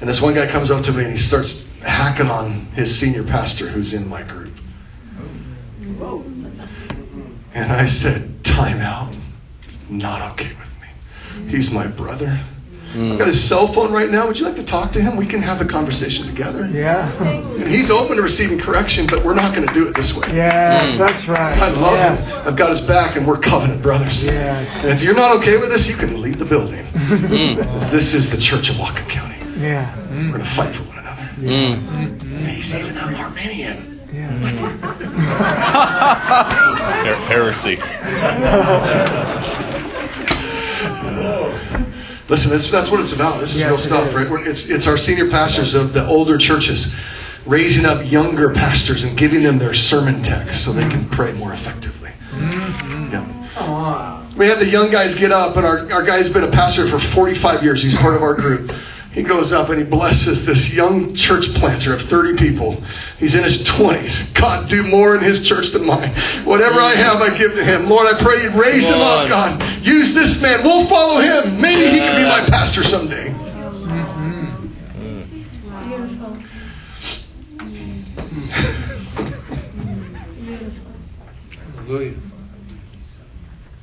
and this one guy comes up to me and he starts hacking on his senior pastor who's in my group. And I said, "Time out. It's not okay with me. He's my brother." I've got his cell phone right now. Would you like to talk to him? We can have a conversation together. Yeah. And he's open to receiving correction, but we're not going to do it this way. Yes, hmm. that's right. I love yes. him. I've got his back, and we're covenant brothers. Yes. And if you're not okay with this, you can leave the building. Hmm. this is the Church of Whatcom County. Yeah. We're going to fight for one another. Hmm. He's even an Arminian. Yeah. Her- heresy. Listen, that's, that's what it's about. This is Yes, real stuff, is. right? We're- It's, it's our senior pastors of the older churches raising up younger pastors and giving them their sermon text so they can pray more effectively. Mm-hmm. Yeah. We had the young guys get up, and our, our guy's been a pastor for 45 years. He's part of our group. He goes up and he blesses this young church planter of 30 people. He's in his 20s. God, do more in his church than mine. Whatever I have, I give to him. Lord, I pray you raise him up, God. Use this man. We'll follow him. Maybe he can be my pastor someday.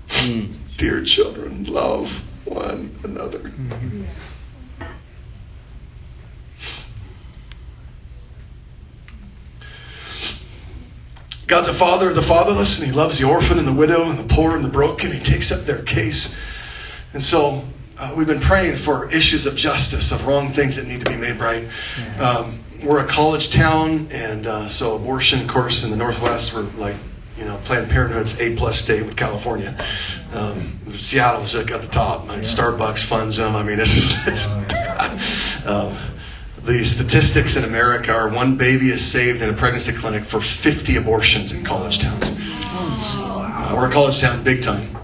Mm. Dear children, love one another. Mm-hmm. God's a father of the fatherless, and He loves the orphan and the widow and the poor and the broken. He takes up their case. And so uh, we've been praying for issues of justice, of wrong things that need to be made right. Um, we're a college town, and uh, so abortion, of course, in the Northwest, we're like, you know, Planned Parenthood's A plus state with California. Um, Seattle's like at the top. Like Starbucks funds them. I mean, this is. It's, um, the statistics in America are one baby is saved in a pregnancy clinic for 50 abortions in college towns. Uh, we're a college town big time.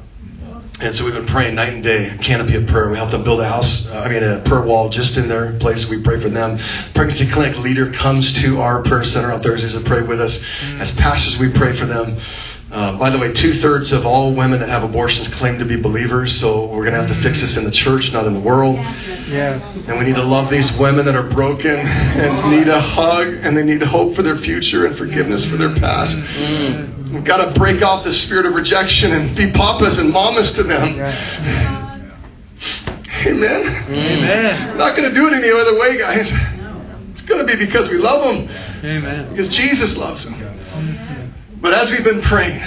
And so we've been praying night and day, a canopy of prayer. We helped them build a house, uh, I mean, a prayer wall just in their place. We pray for them. Pregnancy clinic leader comes to our prayer center on Thursdays to pray with us. As pastors, we pray for them. Uh, by the way, two thirds of all women that have abortions claim to be believers, so we're going to have to fix this in the church, not in the world. Yes. And we need to love these women that are broken and need a hug and they need hope for their future and forgiveness for their past. We've got to break off the spirit of rejection and be papas and mamas to them. Amen. Amen. We're not going to do it any other way, guys. It's going to be because we love them, Amen. because Jesus loves them. But as we've been praying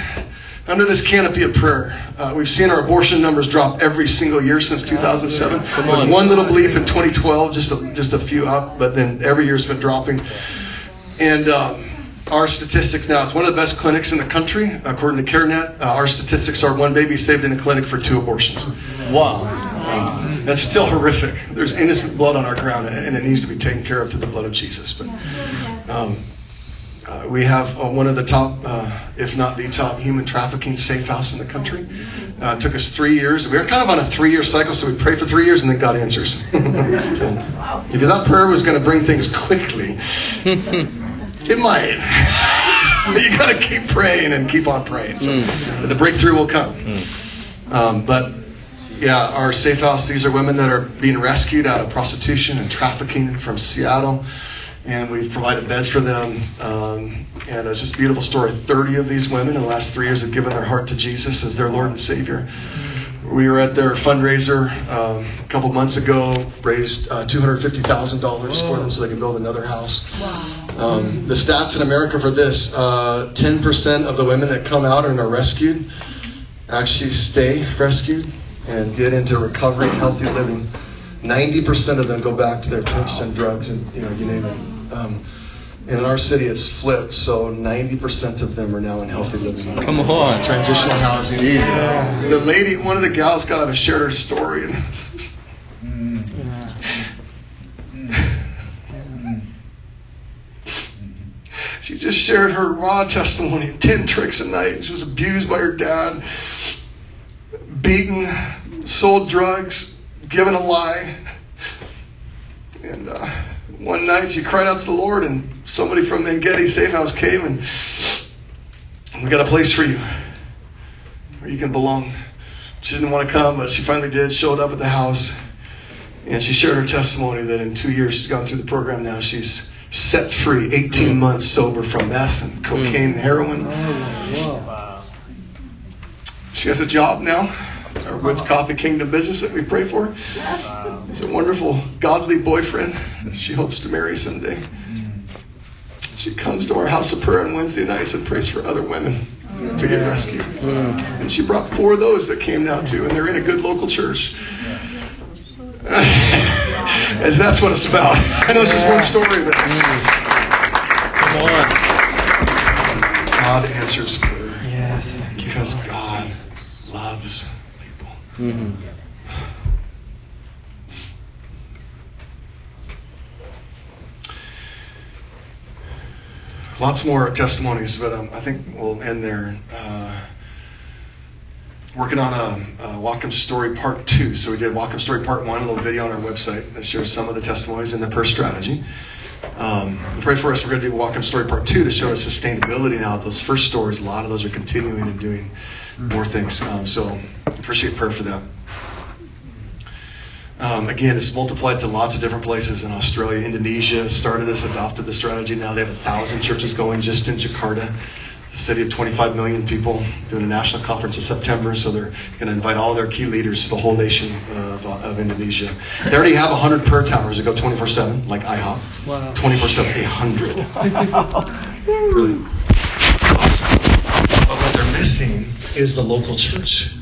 under this canopy of prayer, uh, we've seen our abortion numbers drop every single year since 2007. With one little bleep in 2012, just a, just a few up, but then every year's been dropping. And um, our statistics now, it's one of the best clinics in the country, according to CareNet. Uh, our statistics are one baby saved in a clinic for two abortions. Wow. Um, that's still horrific. There's innocent blood on our ground, and it needs to be taken care of through the blood of Jesus. But um, uh, we have uh, one of the top, uh, if not the top, human trafficking safe house in the country. Uh, it took us three years. We were kind of on a three-year cycle, so we prayed for three years, and then God answers. so, if you thought prayer was going to bring things quickly, it might. but you got to keep praying and keep on praying. So the breakthrough will come. Um, but yeah, our safe house, these are women that are being rescued out of prostitution and trafficking from Seattle. And we've provided beds for them. Um, and it's just a beautiful story. 30 of these women in the last three years have given their heart to Jesus as their Lord and Savior. We were at their fundraiser um, a couple months ago, raised uh, $250,000 for them so they can build another house. Um, the stats in America for this uh, 10% of the women that come out and are rescued actually stay rescued and get into recovery and healthy living. 90% of them go back to their trips and drugs and you know you name it. Um, and in our city, it's flipped, so 90% of them are now in healthy living. Come on. Transitional housing. Jesus. The lady, one of the gals got up and shared her story. And She just shared her raw testimony 10 tricks a night. She was abused by her dad, beaten, sold drugs, given a lie. And uh, one night she cried out to the Lord, and somebody from the Getty Safe House came and we got a place for you where you can belong. She didn't want to come, but she finally did, showed up at the house. And she shared her testimony that in two years she's gone through the program now. She's set free, 18 mm. months sober from meth and mm. cocaine and heroin. Oh, she has a job now, our Woods Coffee Kingdom business that we pray for. He's a wonderful, godly boyfriend that she hopes to marry someday. She comes to our house of prayer on Wednesday nights and prays for other women to get rescued. And she brought four of those that came now too, and they're in a good local church. As that's what it's about. I know it's just one story, but Come on. God answers prayer Yes, because God loves people. Mhm. Lots more testimonies, but um, I think we'll end there. Uh, working on a, a Whatcom Story Part 2. So we did Whatcom Story Part 1, a little video on our website that shows some of the testimonies in the per strategy. Um, pray for us. We're going to do Whatcom Story Part 2 to show the sustainability now. Those first stories, a lot of those are continuing and doing more things. Um, so appreciate prayer for that. Um, again, it's multiplied to lots of different places in Australia. Indonesia started this, adopted the strategy. Now they have a thousand churches going just in Jakarta, a city of 25 million people, doing a national conference in September. So they're going to invite all their key leaders to the whole nation of, uh, of Indonesia. They already have 100 prayer towers that go 24 7, like IHOP. Wow. 24 7, 800. really awesome. But what they're missing is the local church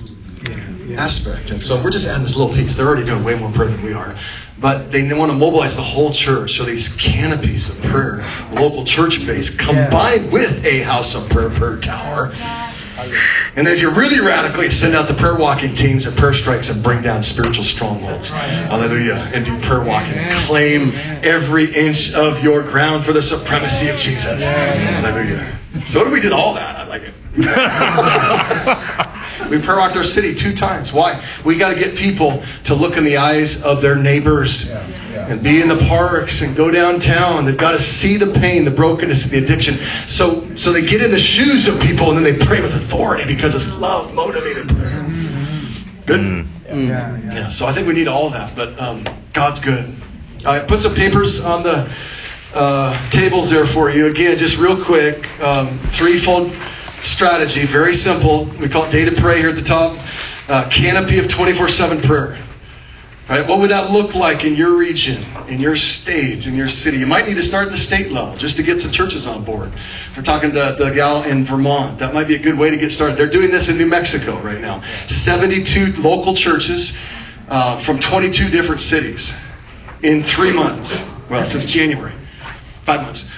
aspect. And so we're just adding this little piece. They're already doing way more prayer than we are. But they want to mobilize the whole church. So these canopies of prayer, local church base, combined with a house of prayer per tower. And then if you really radically send out the prayer walking teams and prayer strikes and bring down spiritual strongholds. Hallelujah. And do prayer walking. Claim every inch of your ground for the supremacy of Jesus. Hallelujah. So what if we did all that? I like it. we prayer walked our city two times. Why? We got to get people to look in the eyes of their neighbors and be in the parks and go downtown. They've got to see the pain, the brokenness, the addiction. So, so they get in the shoes of people and then they pray with authority because it's love motivated prayer. Good. Yeah, yeah. Yeah, so I think we need all that, but um, God's good. I put some papers on the uh, tables there for you. Again, just real quick, um, threefold strategy, very simple. We call it day to pray here at the top. Uh, canopy of 24/7 prayer. Right? What would that look like in your region, in your state, in your city? You might need to start at the state level just to get some churches on board. We're talking to the gal in Vermont. That might be a good way to get started. They're doing this in New Mexico right now. 72 local churches uh, from 22 different cities in three months. Well, since January. Five months.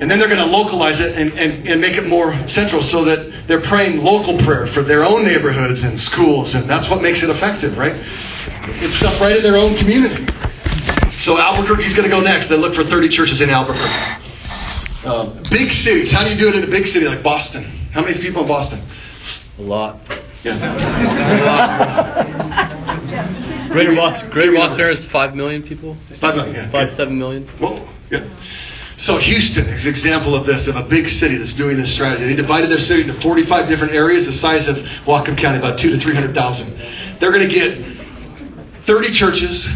And then they're going to localize it and, and, and make it more central so that they're praying local prayer for their own neighborhoods and schools. And that's what makes it effective, right? It's stuff right in their own community. So Albuquerque's going to go next. They look for 30 churches in Albuquerque. Um, big cities. How do you do it in a big city like Boston? How many people in Boston? A lot. Yeah. Me- Boston, Greater me Boston area is five million people. Five million, yeah. Five, Yeah. seven million. Whoa, yeah. So Houston is an example of this, of a big city that's doing this strategy. They divided their city into 45 different areas, the size of Whatcom County, about two to 300,000. They're going to get 30 churches,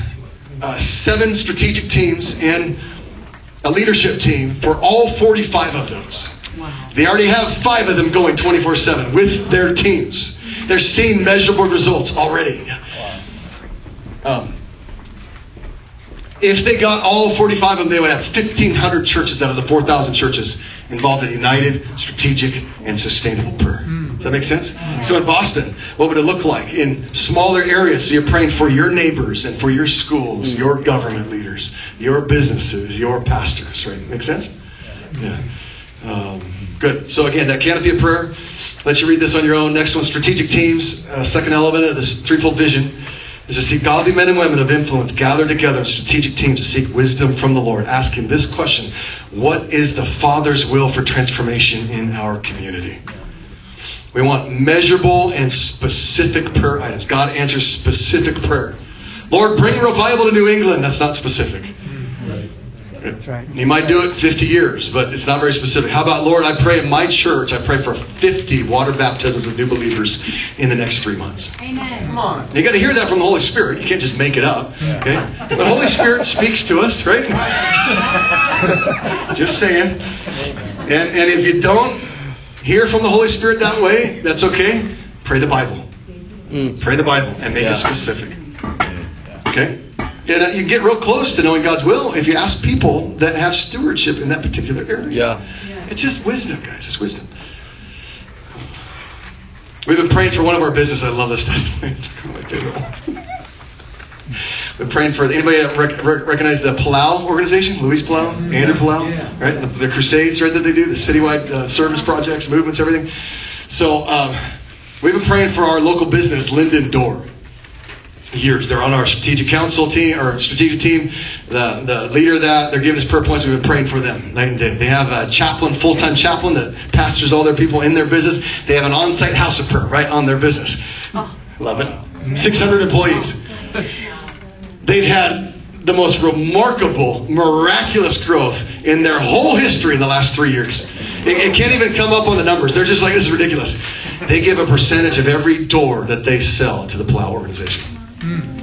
uh, seven strategic teams, and a leadership team for all 45 of those. Wow. They already have five of them going 24/7 with their teams. They're seeing measurable results already. Um, if they got all 45 of them, they would have 1,500 churches out of the 4,000 churches involved in united, strategic, and sustainable prayer. Does that make sense? So in Boston, what would it look like in smaller areas? So you're praying for your neighbors and for your schools, your government leaders, your businesses, your pastors, right? Make sense? Yeah. Um, good. So again, that canopy of prayer. Let you read this on your own. Next one, strategic teams. Uh, second element of this threefold vision is to see godly men and women of influence gather together in strategic teams to seek wisdom from the Lord, asking this question What is the Father's will for transformation in our community? We want measurable and specific prayer items. God answers specific prayer. Lord, bring revival to New England. That's not specific. That's right. He might do it 50 years, but it's not very specific. How about, Lord, I pray in my church, I pray for 50 water baptisms of new believers in the next three months. Amen. Come on. You got to hear that from the Holy Spirit. You can't just make it up. Okay? But Holy Spirit speaks to us, right? just saying. And, and if you don't hear from the Holy Spirit that way, that's okay. Pray the Bible. Mm. Pray the Bible and make it specific. Okay? And uh, you get real close to knowing God's will if you ask people that have stewardship in that particular area. Yeah. It's just wisdom, guys. It's wisdom. We've been praying for one of our businesses. I love this testimony. It's one of my favorite ones. We're praying for anybody that rec- rec- recognize the Palau organization, Luis Palau, Andrew Palau, right? The, the crusades, right? That they do, the citywide uh, service projects, movements, everything. So um, we've been praying for our local business, Lynden Door years. They're on our strategic council team or strategic team. The the leader of that, they're giving us prayer points. We've been praying for them night and day. They have a chaplain, full time chaplain that pastors all their people in their business. They have an on site house of prayer right on their business. Oh. Love it. 600 employees. They've had the most remarkable, miraculous growth in their whole history in the last three years. It, it can't even come up on the numbers. They're just like, this is ridiculous. They give a percentage of every door that they sell to the Palau organization. Mm.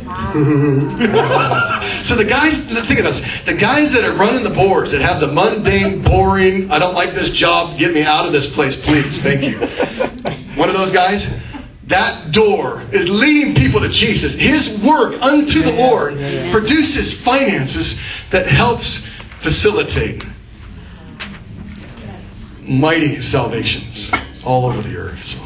so the guys, think about this. The guys that are running the boards, that have the mundane, boring, I don't like this job, get me out of this place, please, thank you. One of those guys, that door is leading people to Jesus. His work unto the Lord produces finances that helps facilitate mighty salvations all over the earth. So,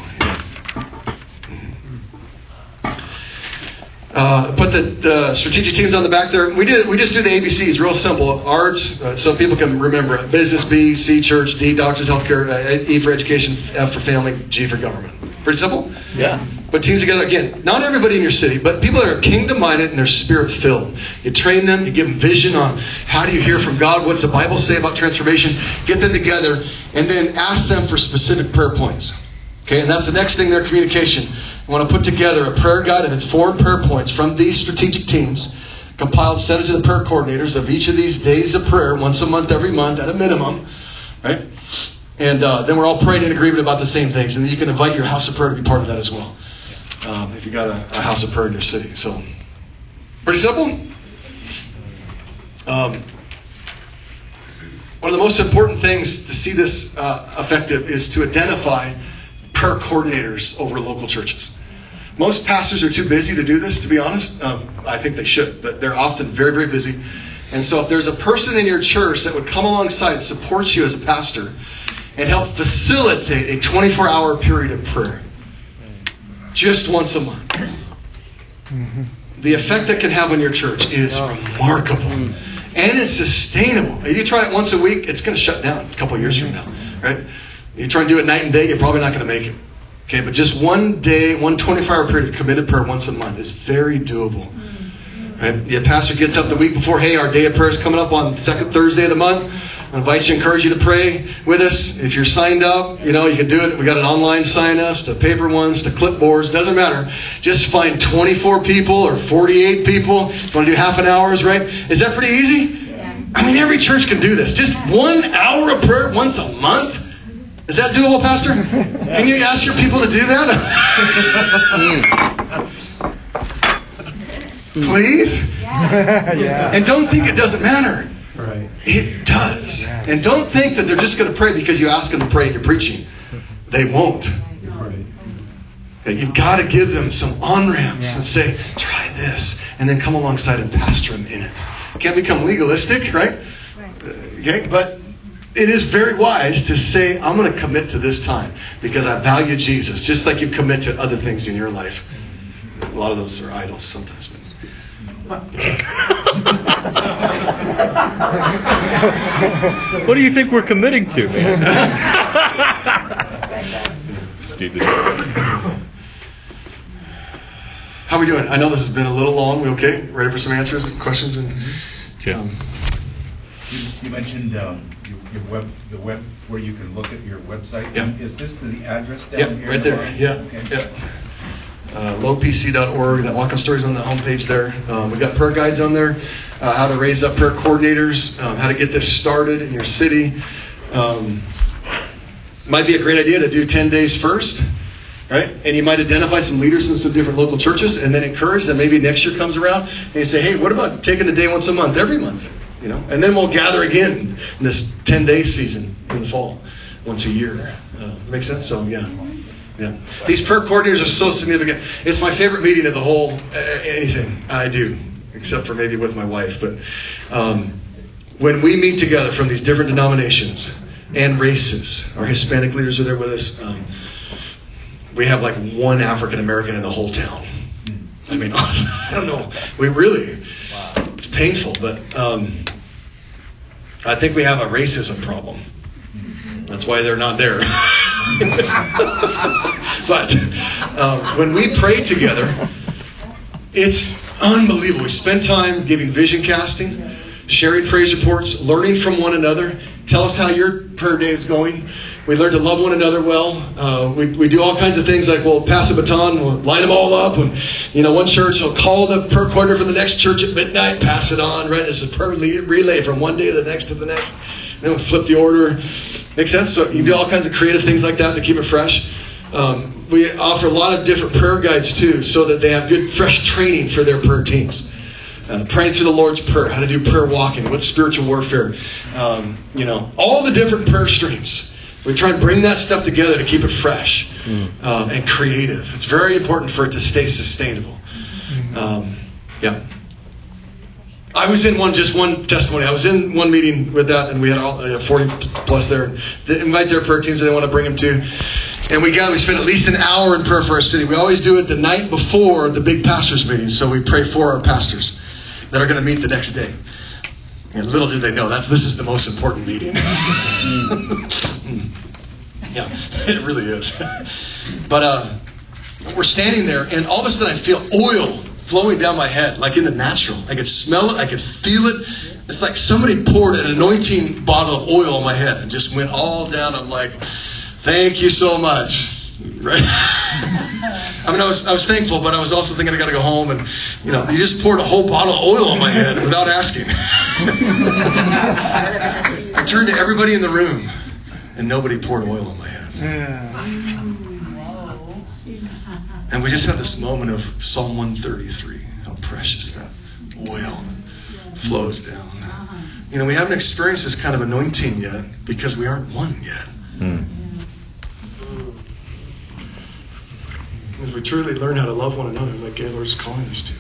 Uh, put the, the strategic teams on the back there. We did. We just do the ABCs, real simple. Arts, uh, so people can remember it. Business, B, C, church, D, doctors, healthcare, uh, E for education, F for family, G for government. Pretty simple. Yeah. Put teams together again. Not everybody in your city, but people that are kingdom minded and they're spirit filled. You train them. You give them vision on how do you hear from God. What's the Bible say about transformation? Get them together and then ask them for specific prayer points. Okay, and that's the next thing. Their communication. I want to put together a prayer guide and informed prayer points from these strategic teams, compiled, sent it to the prayer coordinators of each of these days of prayer, once a month, every month, at a minimum, right? And uh, then we're all praying in agreement about the same things, and you can invite your house of prayer to be part of that as well, um, if you got a, a house of prayer in your city. So, pretty simple. Um, one of the most important things to see this uh, effective is to identify prayer coordinators over local churches. Most pastors are too busy to do this, to be honest. Um, I think they should, but they're often very, very busy. And so, if there's a person in your church that would come alongside and support you as a pastor and help facilitate a 24 hour period of prayer, just once a month, the effect that can have on your church is remarkable. And it's sustainable. If you try it once a week, it's going to shut down a couple years from now, right? You try and do it night and day, you're probably not going to make it. Okay, but just one day, one 24 hour period of committed prayer once a month is very doable. Mm-hmm. Right? The pastor gets up the week before, hey, our day of prayer is coming up on the second Thursday of the month. I invite you, encourage you to pray with us. If you're signed up, you know, you can do it. We got an online sign us, to paper ones, to clipboards, doesn't matter. Just find 24 people or 48 people. If you want to do half an hour's, right? Is that pretty easy? I mean, every church can do this. Just one hour of prayer once a month. Is that doable, Pastor? Can you ask your people to do that? Please? yeah. And don't think it doesn't matter. Right. It does. Yeah. And don't think that they're just going to pray because you ask them to pray and you're preaching. They won't. Right. Okay, You've got to give them some on ramps Yeah. and say, try this, and then come alongside and pastor them in it. Can't become legalistic, right? Uh, Okay, but it is very wise to say, I'm going to commit to this time because I value Jesus, just like you commit to other things in your life. A lot of those are idols sometimes. What do you think we're committing to, man? Stupid. How we doing? I know this has been a little long. We okay? Ready for some answers, questions, and um, You you mentioned um, your your web, the web, where you can look at your website. Yeah. Is this the address down here? right there. Yeah, Okay. yeah. Uh, lowpc.org. That Whatcom story's on the homepage there. Um, we got prayer guides on there. Uh, how to raise up prayer coordinators. Um, how to get this started in your city. Um, might be a great idea to do 10 days first, right? And you might identify some leaders in some different local churches and then encourage them. Maybe next year comes around and you say, hey, what about taking a day once a month, every month? You know, and then we'll gather again in this 10 day season in the fall, once a year. Uh, make sense? So, yeah. Yeah. These prayer coordinators are so significant. It's my favorite meeting of the whole uh, anything I do, except for maybe with my wife. But um, when we meet together from these different denominations and races, our Hispanic leaders are there with us. Um, we have like one African American in the whole town. I mean, honestly, I don't know. We really, it's painful, but um, I think we have a racism problem. That's why they're not there. but uh, when we pray together, it's unbelievable. We spend time giving vision casting, sharing praise reports, learning from one another. Tell us how your prayer day is going. We learn to love one another well. Uh, we, we do all kinds of things like we'll pass a baton, we'll line them all up. And, you know, one church will call the prayer coordinator for the next church at midnight, pass it on, right? It's a prayer relay from one day to the next to the next. And Then we'll flip the order. Make sense? So you do all kinds of creative things like that to keep it fresh. Um, we offer a lot of different prayer guides too, so that they have good, fresh training for their prayer teams. Uh, praying through the Lord's Prayer, how to do prayer walking, what's spiritual warfare, um, you know, all the different prayer streams. We try and bring that stuff together to keep it fresh um, and creative. It's very important for it to stay sustainable. Um, yeah. I was in one, just one testimony. I was in one meeting with that, and we had all, uh, 40 plus there. They invite their prayer teams that they want to bring them to. And we got, we spent at least an hour in prayer for our city. We always do it the night before the big pastors' meeting, so we pray for our pastors that are going to meet the next day. And little do they know that this is the most important meeting. yeah, it really is. but uh, we're standing there, and all of a sudden I feel oil flowing down my head, like in the natural. I could smell it, I could feel it. It's like somebody poured an anointing bottle of oil on my head and just went all down. I'm like, thank you so much. Right? I mean, I was, I was thankful, but I was also thinking I got to go home, and you know, you just poured a whole bottle of oil on my head without asking. I turned to everybody in the room, and nobody poured oil on my head. And we just had this moment of Psalm 133, how precious that oil flows down. You know, we haven't experienced this kind of anointing yet because we aren't one yet. Hmm. As we truly learn how to love one another, like Gaylord's calling us to,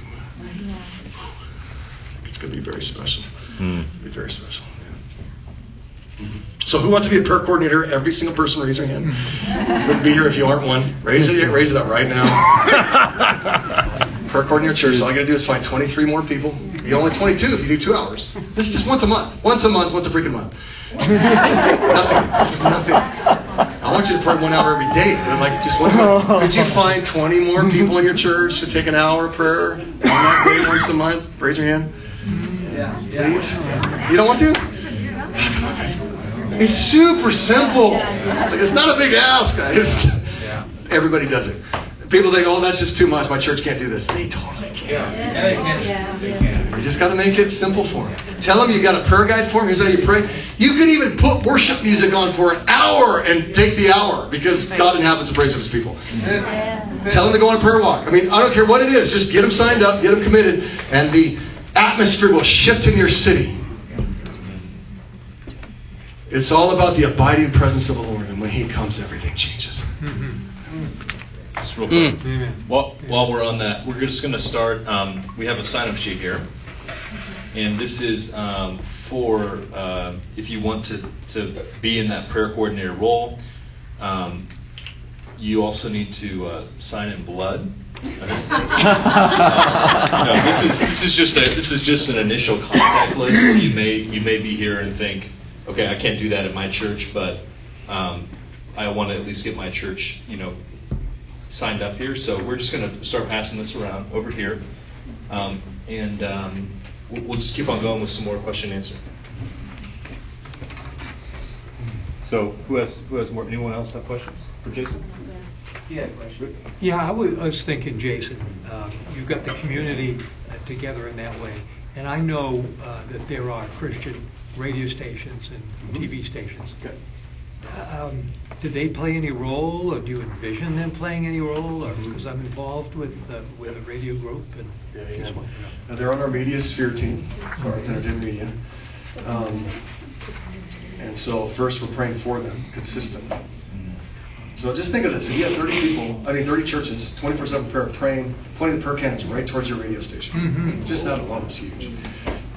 it's going to be very special. It'll be very special. yeah. Mhm. So, who wants to be a prayer coordinator? Every single person, raise your hand. Wouldn't be here if you aren't one. Raise it, raise it up right now. prayer coordinator church. All you got to do is find 23 more people. You're only 22 if you do two hours. This is just once a month. Once a month. Once a freaking month. nothing. This is nothing. I want you to pray one hour every day, but like just once a month. Could you find 20 more people in your church to take an hour of prayer on that day once a month? Raise your hand. Please. You don't want to? It's super simple. Like it's not a big ask, guys. Everybody does it. People think, "Oh, that's just too much. My church can't do this." They totally can. Yeah, they can. They can. You just got to make it simple for them. Tell them you got a prayer guide for them. Here's how you pray. You can even put worship music on for an hour and take the hour because God inhabits the praise of His people. Tell them to go on a prayer walk. I mean, I don't care what it is. Just get them signed up, get them committed, and the atmosphere will shift in your city. It's all about the abiding presence of the Lord, and when He comes, everything changes. Just real quick. Amen. While, while we're on that, we're just going to start. Um, we have a sign up sheet here. And this is um, for uh, if you want to, to be in that prayer coordinator role. Um, you also need to uh, sign in blood. no, this is this is just a this is just an initial contact list. You may you may be here and think, okay, I can't do that at my church, but um, I want to at least get my church, you know, signed up here. So we're just going to start passing this around over here, um, and um, we'll, we'll just keep on going with some more question and answer. So who has who has more? Anyone else have questions for Jason? Yeah, I was, I was thinking, Jason, um, you've got the community uh, together in that way. And I know uh, that there are Christian radio stations and TV stations. Good. Um, Do they play any role, or do you envision them playing any role? Or, because I'm involved with, uh, with a radio group and. Yeah, they just can. want to know. Uh, They're on our media sphere team, so it's entertainment media. Um, and so first we're praying for them consistently. So just think of this: if you have 30 people, I mean 30 churches, 24/7 prayer, praying, pointing the prayer cannons right towards your radio station. Mhm. Just that alone is huge.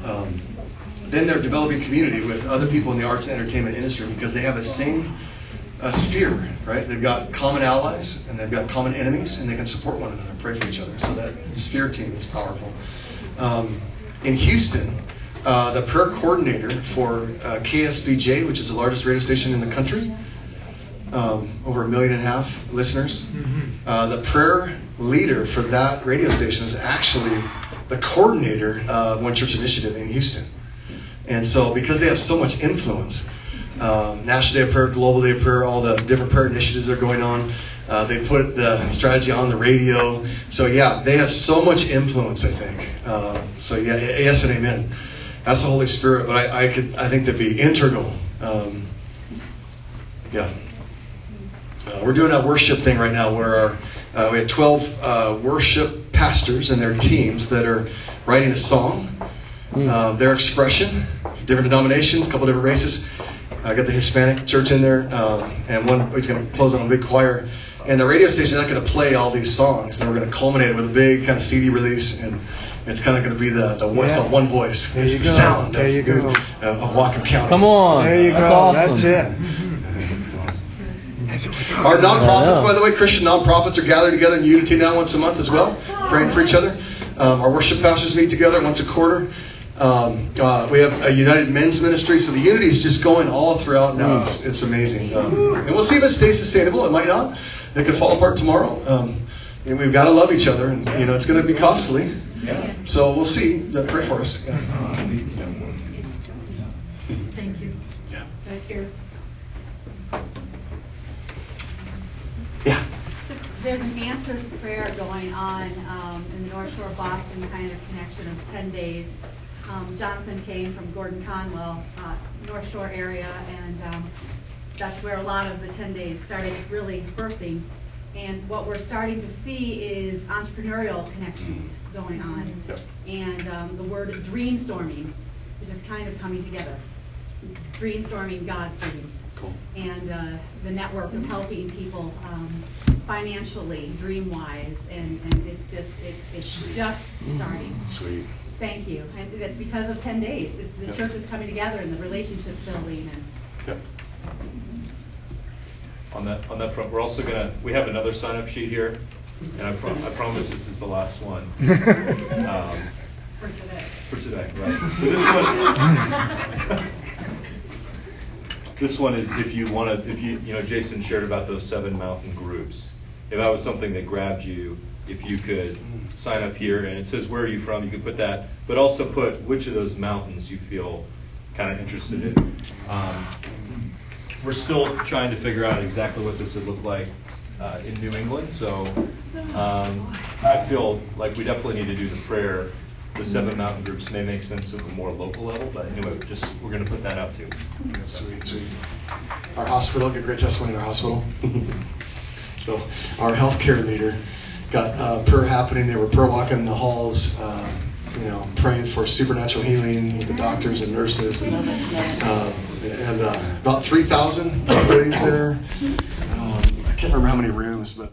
Um, then they're developing community with other people in the arts and entertainment industry because they have the same uh, sphere, right? They've got common allies and they've got common enemies, and they can support one another, pray for each other. So that sphere team is powerful. Um, in Houston, uh, the prayer coordinator for uh, KSBJ, which is the largest radio station in the country, um, over a million and a half listeners. Mhm. Uh, the prayer leader for that radio station is actually the coordinator of One Church Initiative in Houston. And so, because they have so much influence, um, National Day of Prayer, Global Day of Prayer, all the different prayer initiatives that are going on, uh, they put the strategy on the radio. So, yeah, they have so much influence, I think. Uh, so, yeah, yes and amen. That's the Holy Spirit, but I, I could, I think that'd be integral. Um, yeah. Uh, we're doing that worship thing right now where our, uh, we have 12 uh, worship pastors and their teams that are writing a song, uh, their expression, different denominations, a couple different races. I got the Hispanic church in there, uh, and one he's going to close on a big choir. And the radio station is not going to play all these songs, and we're going to culminate it with a big kind of CD release, and it's kind of going to be the the what's Yeah. called one voice. There it's you the go. sound There of, you go. of, of Whatcom County. Come on. There you That's go, awesome. that's it. Our nonprofits, Yeah. by the way, Christian nonprofits are gathered together in unity now once a month as well, praying for each other. Um, our worship pastors meet together once a quarter. Um, uh, we have a United Men's Ministry, so the unity is just going all throughout now. It's, it's amazing. Um, and we'll see if it stays sustainable. It might not. It could fall apart tomorrow. Um, and we've got to love each other, and you know it's going to be costly. Yeah. So we'll see. Uh, Pray for us. Yeah. Thank you. Yeah. Back here. Yeah. There's an answer to prayer going on um, in the North Shore Boston kind of connection of 10 days. Um, Jonathan came from Gordon Conwell, uh, North Shore area, and um, that's where a lot of the 10 days started really birthing. And what we're starting to see is entrepreneurial connections going on. Yep. And um, the word dreamstorming is just kind of coming together. Dreamstorming God's dreams. Cool. And uh, the network of helping people um, financially, dream-wise, and, and it's just, it's, it's just starting. Sweet. Thank you. And that's because of 10 days. It's the Yep. churches coming together and the relationships building and Yep. On that on that front, we're also gonna we have another sign up sheet here, and I, pro- I promise this is the last one um, for today. for today. Right. But this one. This one is if you want to, if you, you know, Jason shared about those seven mountain groups. If that was something that grabbed you, if you could sign up here and it says, where are you from? You could put that, but also put which of those mountains you feel kind of interested in. Um, we're still trying to figure out exactly what this would look like uh, in New England, so um, I feel like we definitely need to do the prayer. The seven mountain groups may make sense at a more local level, but anyway, just, we're going to put that out too. Sweet, sweet. Our hospital, get great testimony in our hospital. so, our healthcare leader got uh, prayer happening. They were prayer walking in the halls, uh, you know, praying for supernatural healing with the doctors and nurses. And, uh, and uh, about 3,000 employees there. Um, I can't remember how many rooms, but